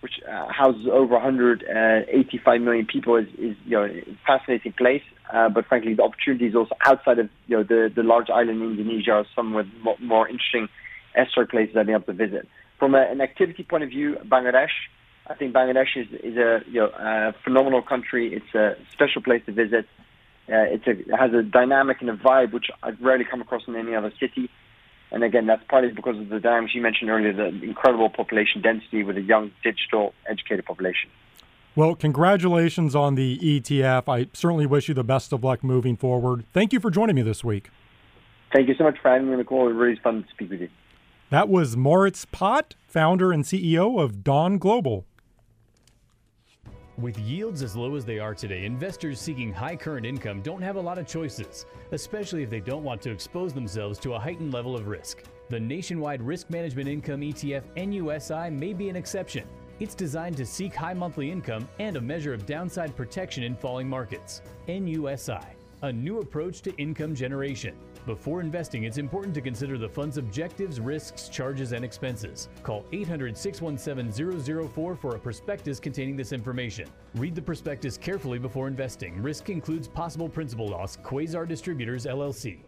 which uh, houses over 185 million people, is, is you know a fascinating place. Uh, but frankly, the opportunities also outside of you know the, the large island in Indonesia are somewhat more, more interesting estuary places I've been able to visit. From a, an activity point of view, Bangladesh, I think Bangladesh is, is a you know a phenomenal country. It's a special place to visit. Uh, it's a, it has a dynamic and a vibe which I've rarely come across in any other city. And again, that's partly because of the dynamics you mentioned earlier, the incredible population density with a young, digital, educated population. Well, congratulations on the ETF. I certainly wish you the best of luck moving forward. Thank you for joining me this week. Thank you so much for having me call. It was really fun to speak with you. That was Moritz Pott, founder and CEO of Dawn Global. With yields as low as they are today, investors seeking high current income don't have a lot of choices, especially if they don't want to expose themselves to a heightened level of risk. The nationwide risk management income ETF NUSI may be an exception. It's designed to seek high monthly income and a measure of downside protection in falling markets. NUSI, a new approach to income generation. Before investing, it's important to consider the fund's objectives, risks, charges, and expenses. Call 800 617 004 for a prospectus containing this information. Read the prospectus carefully before investing. Risk includes possible principal loss. Quasar Distributors, LLC.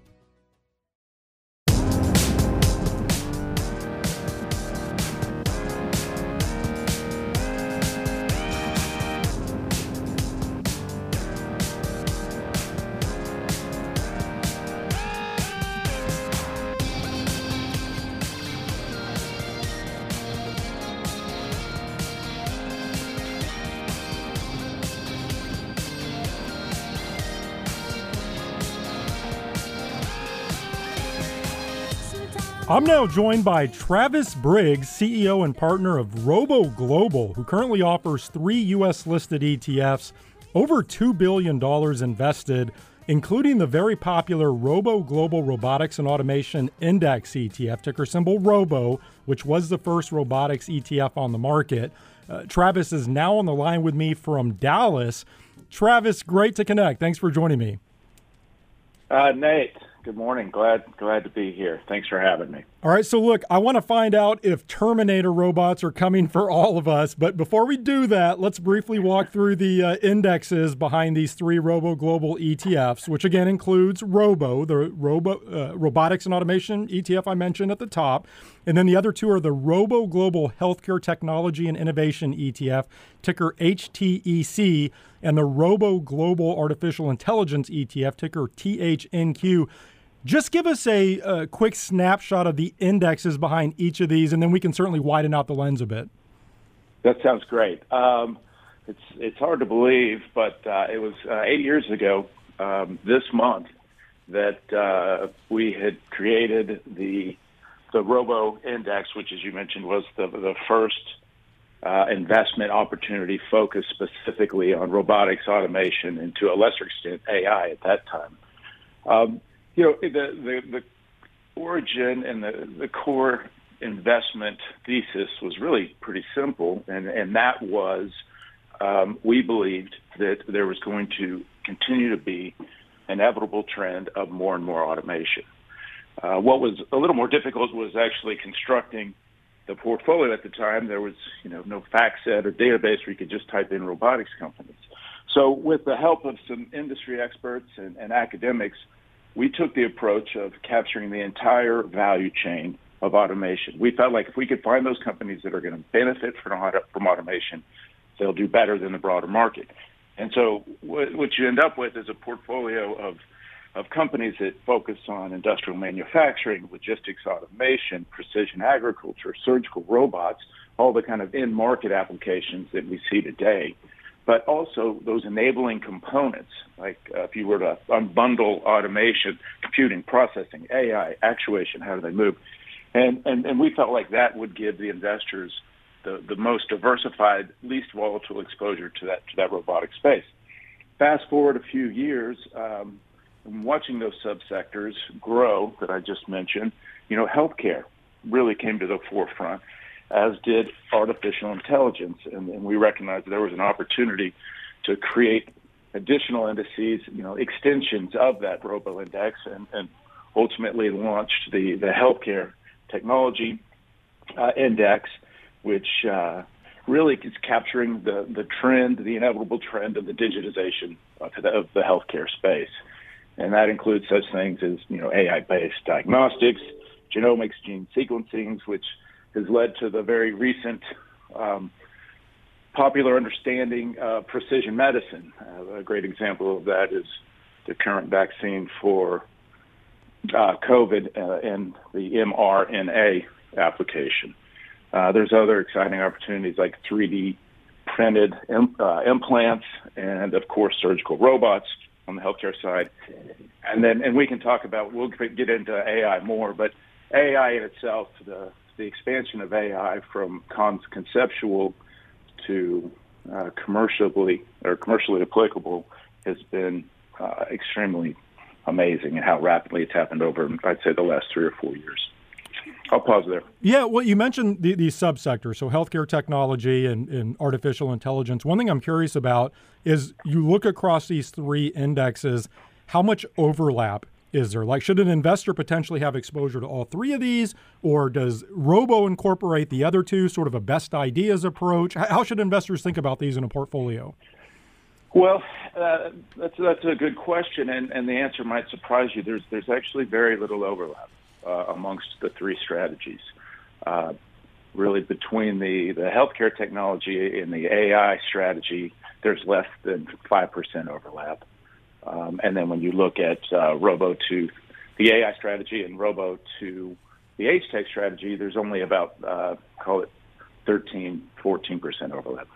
I'm now joined by Travis Briggs, CEO and partner of Robo Global, who currently offers three U.S. listed ETFs, over $2 billion invested, including the very popular Robo Global Robotics and Automation Index ETF, ticker symbol ROBO, which was the first robotics ETF on the market. Uh, Travis is now on the line with me from Dallas. Travis, great to connect. Thanks for joining me. Uh, Nate, Good morning. Glad glad to be here. Thanks for having me. All right, so look, I want to find out if Terminator robots are coming for all of us, but before we do that, let's briefly walk through the uh, indexes behind these three Robo Global ETFs, which again includes Robo, the Robo uh, Robotics and Automation ETF I mentioned at the top, and then the other two are the Robo Global Healthcare Technology and Innovation ETF, ticker HTEC, and the Robo Global Artificial Intelligence ETF, ticker THNQ. Just give us a, a, quick snapshot of the indexes behind each of these, and then we can certainly widen out the lens a bit. That sounds great. Um, it's it's hard to believe, but uh, it was uh, eight years ago um, this month that uh, we had created the the Robo Index, which, as you mentioned, was the the first uh, investment opportunity focused specifically on robotics, automation, and to a lesser extent AI at that time. Um, you know, the, the, the origin and the, the core investment thesis was really pretty simple, and, and that was um, we believed that there was going to continue to be an inevitable trend of more and more automation. Uh, what was a little more difficult was actually constructing the portfolio at the time. There was, you know, no FactSet or database where you could just type in robotics companies. So, with the help of some industry experts and, and academics, we took the approach of capturing the entire value chain of automation. We felt like if we could find those companies that are going to benefit from, from automation, they'll do better than the broader market. And so what, what you end up with is a portfolio of of companies that focus on industrial manufacturing, logistics automation, precision agriculture, surgical robots, all the kind of in market applications that we see today but also those enabling components, like uh, if you were to unbundle automation, computing, processing, AI, actuation, how do they move? And, and, and we felt like that would give the investors the, the most diversified, least volatile exposure to that, to that robotic space. Fast forward a few years, um, watching those subsectors grow that I just mentioned, you know, healthcare really came to the forefront, as did artificial intelligence. And, and we recognized there was an opportunity to create additional indices, you know, extensions of that Robo Index, and, and ultimately launched the, the healthcare technology uh, index, which uh, really is capturing the, the trend, the inevitable trend of the digitization of the, of the healthcare space. And that includes such things as, you know, AI-based diagnostics, genomics, gene sequencing, which has led to the very recent um, popular understanding of precision medicine. Uh, a great example of that is the current vaccine for uh, COVID uh, and the mRNA application. Uh, there's other exciting opportunities like 3D printed uh, implants and, of course, surgical robots on the healthcare side. And then, and we can talk about, we'll get into AI more, but AI in itself, the, the expansion of AI from conceptual to uh, commercially or commercially applicable has been uh, extremely amazing and how rapidly it's happened over, I'd say, the last three or four years. I'll pause there. Yeah, well, you mentioned the, these subsectors, so healthcare technology and, and artificial intelligence. One thing I'm curious about is you look across these three indexes, how much overlap is there? Like, should an investor potentially have exposure to all three of these, or does Robo incorporate the other two, sort of a best ideas approach? How should investors think about these in a portfolio? Well, uh, that's that's a good question, and, and the answer might surprise you. There's there's actually very little overlap uh, amongst the three strategies. Uh, really, between the the healthcare technology and the AI strategy, there's less than five percent overlap. Um, and then when you look at uh, Robo to the AI strategy and Robo to the H Tech strategy, there's only about uh, call it 13, 14 percent overlap.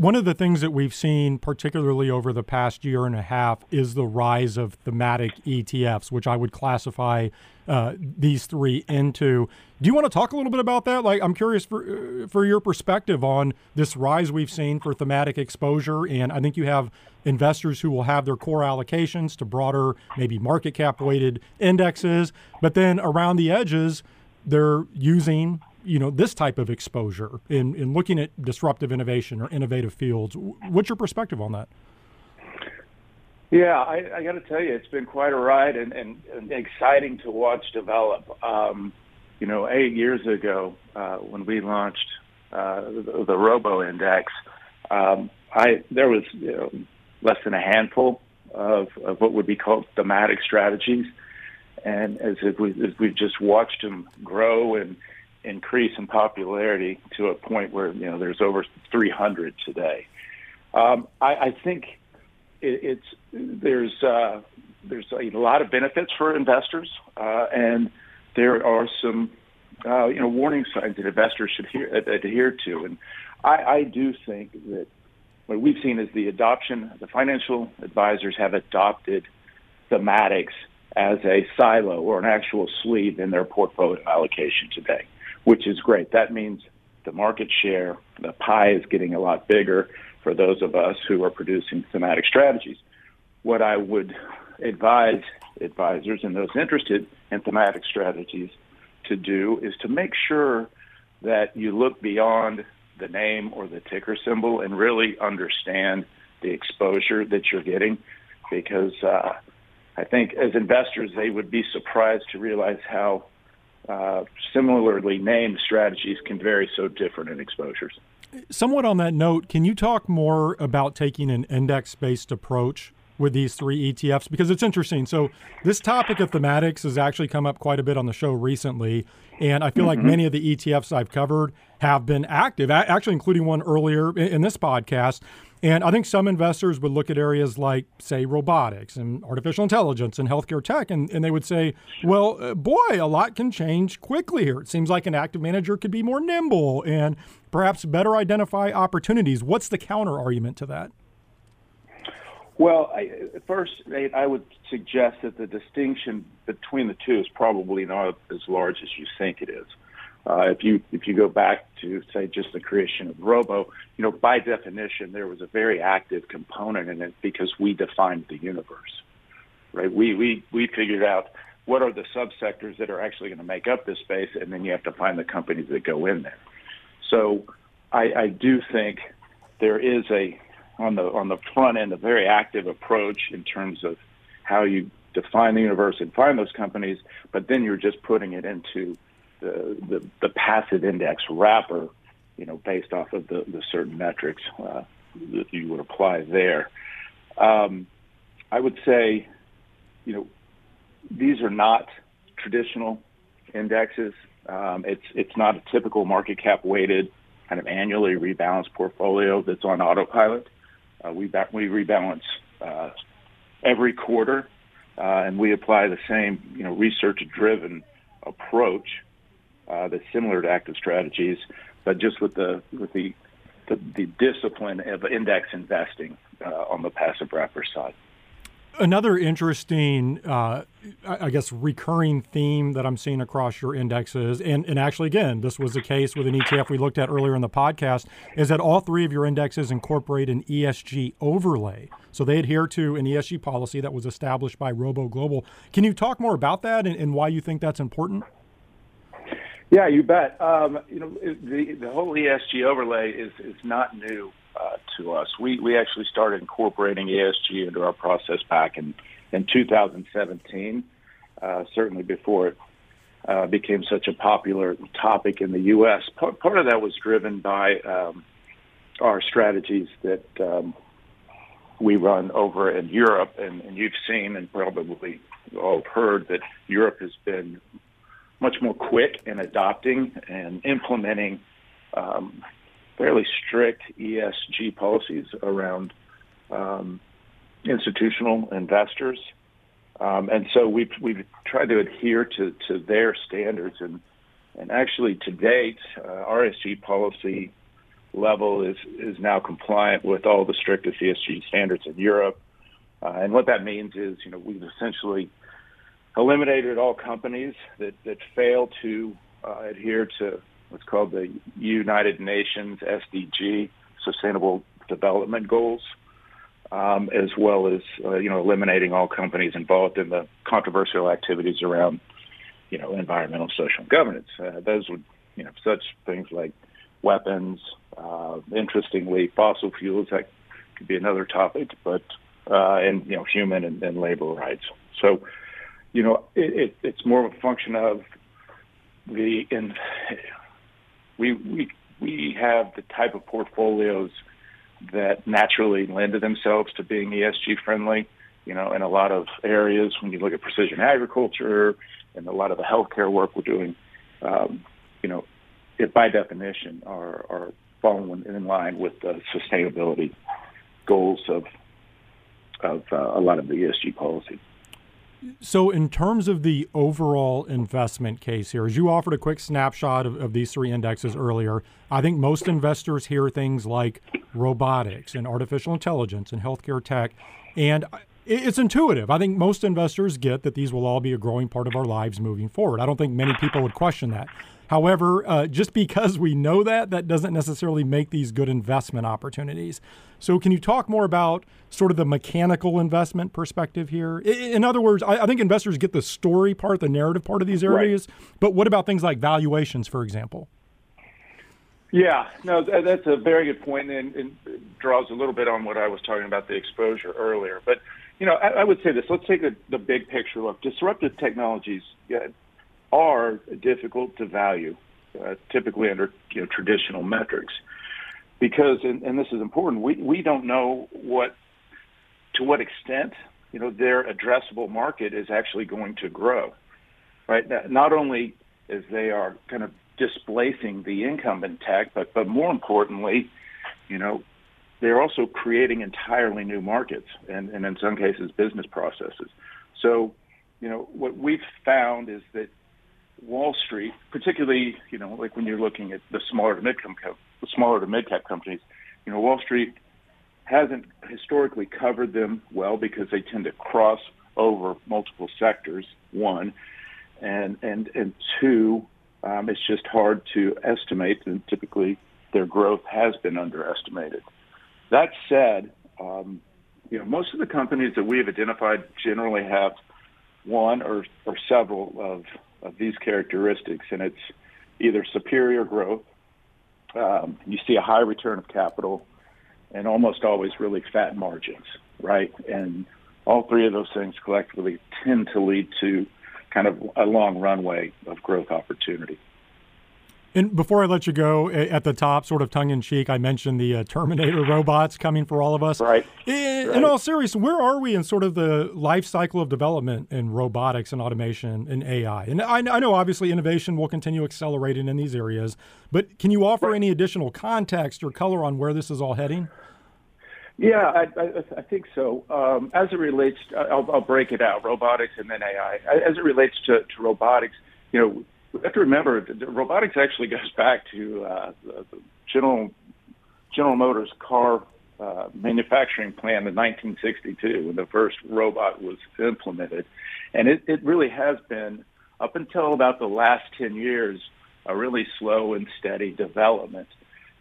One of the things that we've seen, particularly over the past year and a half, is the rise of thematic ETFs, which I would classify uh, these three into. Do you want to talk a little bit about that? Like, I'm curious for uh, for your perspective on this rise we've seen for thematic exposure, and I think you have investors who will have their core allocations to broader, maybe market cap weighted indexes, but then around the edges, they're using you know this type of exposure in, in looking at disruptive innovation or innovative fields. What's your perspective on that? Yeah, I, I got to tell you, it's been quite a ride and, and, and exciting to watch develop. Um, you know, eight years ago uh, when we launched uh, the, the Robo Index, um, I there was you know, less than a handful of, of what would be called thematic strategies, and as we as we've just watched them grow and increase in popularity to a point where you know there's over 300 today. Um, I, I think it, it's there's uh, there's a lot of benefits for investors, uh, and there are some uh, you know warning signs that investors should hear, adhere to. And I, I do think that what we've seen is the adoption. The financial advisors have adopted thematics as a silo or an actual sleeve in their portfolio allocation today which is great. That means the market share, the pie is getting a lot bigger for those of us who are producing thematic strategies. What I would advise advisors and those interested in thematic strategies to do is to make sure that you look beyond the name or the ticker symbol and really understand the exposure that you're getting because uh, I think as investors, they would be surprised to realize how uh, similarly named strategies can vary so different in exposures. Somewhat on that note, can you talk more about taking an index based approach with these three ETFs? Because it's interesting. So, this topic of thematics has actually come up quite a bit on the show recently. And I feel mm-hmm. like many of the ETFs I've covered have been active, actually, including one earlier in this podcast and I think some investors would look at areas like, say, robotics and artificial intelligence and healthcare tech, and, and they would say, well, uh, boy, a lot can change quickly here. It seems like an active manager could be more nimble and perhaps better identify opportunities. What's the counter argument to that? Well, I, first, I would suggest that the distinction between the two is probably not as large as you think it is. Uh, if you if you go back to say just the creation of Robo, you know by definition there was a very active component in it because we defined the universe, right? We we we figured out what are the subsectors that are actually going to make up this space, and then you have to find the companies that go in there. So I, I do think there is a on the on the front end a very active approach in terms of how you define the universe and find those companies, but then you're just putting it into the the, passive index wrapper, you know, based off of the, the certain metrics uh, that you would apply there. Um, I would say, you know, these are not traditional indexes. Um, it's it's not a typical market cap weighted kind of annually rebalanced portfolio that's on autopilot. Uh, we ba- we rebalance uh, every quarter, uh, and we apply the same you know research driven approach uh, that's similar to active strategies, but just with the with the the, the discipline of index investing uh, on the passive wrapper side. Another interesting, uh, I guess, recurring theme that I'm seeing across your indexes, and, and actually, again, this was the case with an ETF we looked at earlier in the podcast, is that all three of your indexes incorporate an ESG overlay. So they adhere to an ESG policy that was established by Robo Global. Can you talk more about that and, and why you think that's important? Yeah, you bet. Um, you know, the the whole ESG overlay is is not new uh, to us. We we actually started incorporating ESG into our process back in in 2017. Uh, certainly before it uh, became such a popular topic in the U.S. Part, part of that was driven by um, our strategies that um, we run over in Europe, and, and you've seen and probably all heard that Europe has been much more quick in adopting and implementing um, fairly strict ESG policies around um, institutional investors. Um, and so we've, we've tried to adhere to, to their standards. And, and actually, to date, uh, our ESG policy level is, is now compliant with all the strictest ESG standards in Europe. Uh, and what that means is, you know, we've essentially eliminated all companies that, that fail to uh, adhere to what's called the United Nations SDG, Sustainable Development Goals, um, as well as uh, you know eliminating all companies involved in the controversial activities around you know environmental, social, governance. Uh, those would you know such things like weapons. Uh, interestingly, fossil fuels that could be another topic, but uh, and you know human and, and labor rights. So you know it, it, it's more of a function of the in we we we have the type of portfolios that naturally lend themselves to being ESG friendly. You know, in a lot of areas, when you look at precision agriculture and a lot of the healthcare work we're doing, um, you know, it by definition are are falling in line with the sustainability goals of of uh, a lot of the ESG policy. So, in terms of the overall investment case here, as you offered a quick snapshot of, of, these three indexes earlier, I think most investors hear things like robotics and artificial intelligence and healthcare tech, and it's intuitive. I think most investors get that these will all be a growing part of our lives moving forward. I don't think many people would question that. However, uh, just because we know that, that doesn't necessarily make these good investment opportunities. So, can you talk more about sort of the mechanical investment perspective here? In other words, I, I think investors get the story part, the narrative part of these areas, right. but what about things like valuations, for example? Yeah, no, that's a very good point, and, and draws a little bit on what I was talking about the exposure earlier. But you know, I, I would say this. Let's take a, the big picture look. Disruptive technologies. Yeah, are difficult to value, uh, typically under you know, traditional metrics, because and, and this is important. We we don't know what to what extent you know their addressable market is actually going to grow, right? Not only as they are kind of displacing the incumbent tech, but but more importantly, you know, they're also creating entirely new markets and, and in some cases business processes. So, you know, what we've found is that Wall Street, particularly, you know, like when you're looking at the smaller to mid cap, the smaller to mid cap companies, you know, Wall Street hasn't historically covered them well because they tend to cross over multiple sectors. One, and and and two, um, it's just hard to estimate, and typically their growth has been underestimated. That said, um, you know, most of the companies that we have identified generally have one or, or several of, of these characteristics, and it's either superior growth, um, you see a high return of capital, and almost always really fat margins, right? And all three of those things collectively tend to lead to kind of a long runway of growth opportunity. And before I let you go, at the top, sort of tongue in cheek, I mentioned the uh, Terminator robots coming for all of us. Right. In, right. in, all seriousness, where are we in sort of the life cycle of development in robotics and automation and AI? And I, I know obviously innovation will continue accelerating in these areas, but can you offer right. any additional context or color on where this is all heading? Yeah, I, I, I think so. Um, as it relates, to, I'll, I'll break it out: robotics and then AI. As it relates to, to robotics, you know we have to remember robotics actually goes back to uh, the General General Motors car uh, manufacturing plant in 1962 when the first robot was implemented, and it, it really has been up until about the last 10 years a really slow and steady development.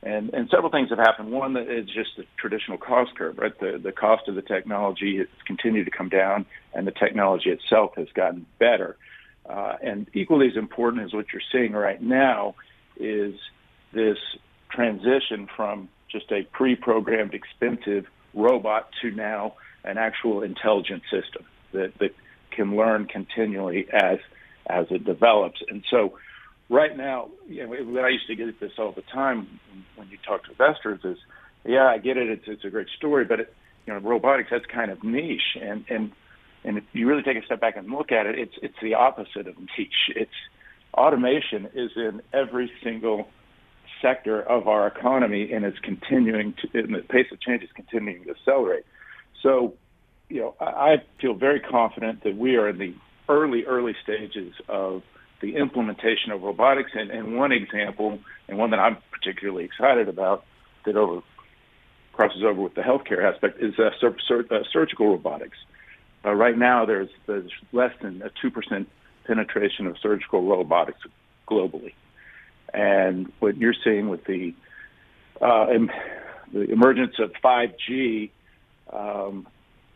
And, and several things have happened. One is just the traditional cost curve, right? The, the cost of the technology has continued to come down, and the technology itself has gotten better. Uh, and equally as important as what you're seeing right now is this transition from just a pre-programmed expensive robot to now an actual intelligent system that, that can learn continually as as it develops. And so right now, you know, I used to get this all the time when you talk to investors is, yeah, I get it. It's, it's a great story, but it, you know, robotics, that's kind of niche. And, and and if you really take a step back and look at it, it's it's the opposite of niche. It's automation is in every single sector of our economy, and it's continuing to, and the pace of change is continuing to accelerate. So, you know, I, I feel very confident that we are in the early, early stages of the implementation of robotics. And, and one example, and one that I'm particularly excited about, that over crosses over with the healthcare aspect, is uh, sur- sur- uh, surgical robotics. Uh, right now, there's, there's less than a 2% penetration of surgical robotics globally. And what you're seeing with the, uh, em- the emergence of 5G, um,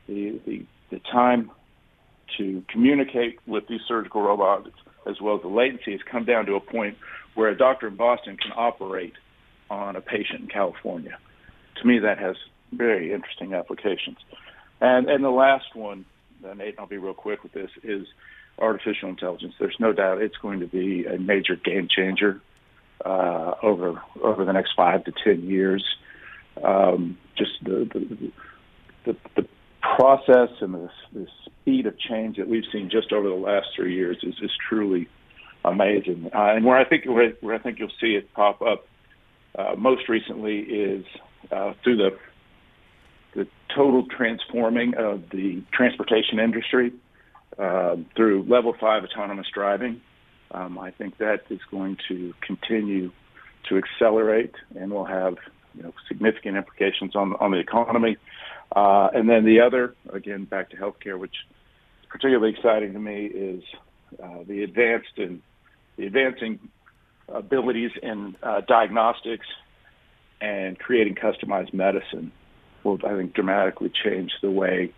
the, the, the time to communicate with these surgical robots, as well as the latency, has come down to a point where a doctor in Boston can operate on a patient in California. To me, that has very interesting applications. And and the last one uh, Nate, I'll be real quick with this, is artificial intelligence. There's no doubt it's going to be a major game changer uh, over over the next five to ten years. Um, just the the, the the process and the, the speed of change that we've seen just over the last three years is is truly amazing. Uh, and where I think where, where I think you'll see it pop up uh, most recently is uh, through the the total transforming of the transportation industry uh, through level five autonomous driving. Um, I think that is going to continue to accelerate and will have you know, significant implications on, on the economy. Uh, and then the other, again, back to healthcare, which is particularly exciting to me, is uh, the advanced and the advancing abilities in uh, diagnostics and creating customized medicine will, I think, dramatically change the way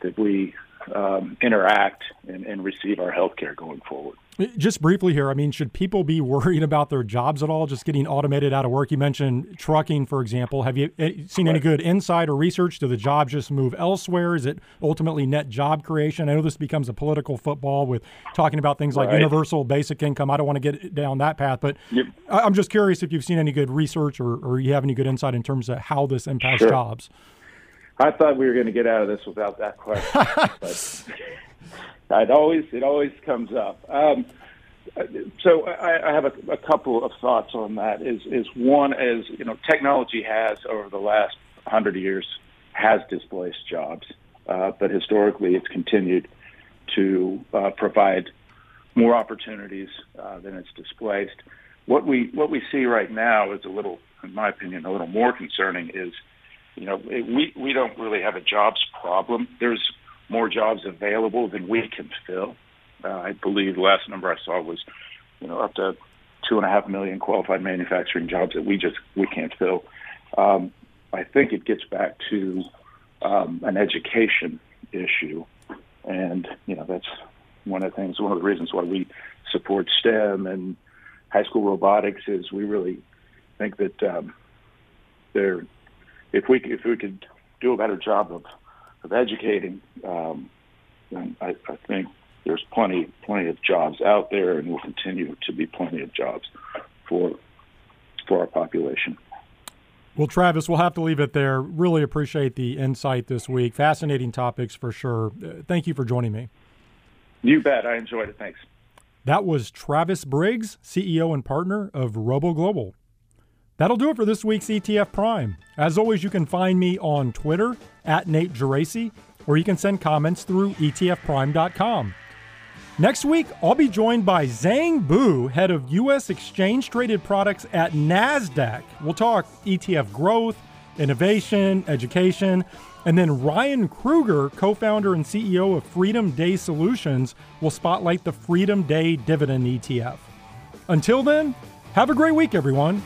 that we um, interact and, and receive our health care going forward. Just briefly here, I mean, should people be worried about their jobs at all, just getting automated out of work? You mentioned trucking, for example. Have you eh, seen any good insight or research? Do the jobs just move elsewhere? Is it ultimately net job creation? I know this becomes a political football with talking about things like right. universal basic income. I don't want to get down that path, but yep. I'm just curious if you've seen any good research or, or you have any good insight in terms of how this impacts sure. jobs. I thought we were going to get out of this without that question, it always it always comes up. Um, so I, I have a, a, couple of thoughts on that. Is is one is you know technology has over the last hundred years has displaced jobs, uh, but historically it's continued to uh, provide more opportunities uh, than it's displaced. What we what we see right now is a little, in my opinion, a little more concerning. Is you know, we, we don't really have a jobs problem. There's more jobs available than we can fill. Uh, I believe the last number I saw was, you know, up to two and a half million qualified manufacturing jobs that we just we can't fill. Um, I think it gets back to um, an education issue, and you know that's one of the things, one of the reasons why we support STEM and high school robotics is we really think that um, there, if we if we could do a better job of of educating, um, then I, I think there's plenty plenty of jobs out there, and will continue to be plenty of jobs for for our population. Well, Travis, we'll have to leave it there. Really appreciate the insight this week. Fascinating topics for sure. Uh, thank you for joining me. You bet. I enjoyed it. Thanks. That was Travis Briggs, CEO and partner of Robo Global. That'll do it for this week's ETF Prime. As always, you can find me on Twitter at Nate Geraci, or you can send comments through etfprime.com. Next week, I'll be joined by Zhang Bu, head of U.S. exchange traded products at NASDAQ. We'll talk ETF growth, innovation, education, and then Ryan Kruger, co founder and CEO of Freedom Day Solutions, will spotlight the Freedom Day Dividend ETF. Until then, have a great week, everyone.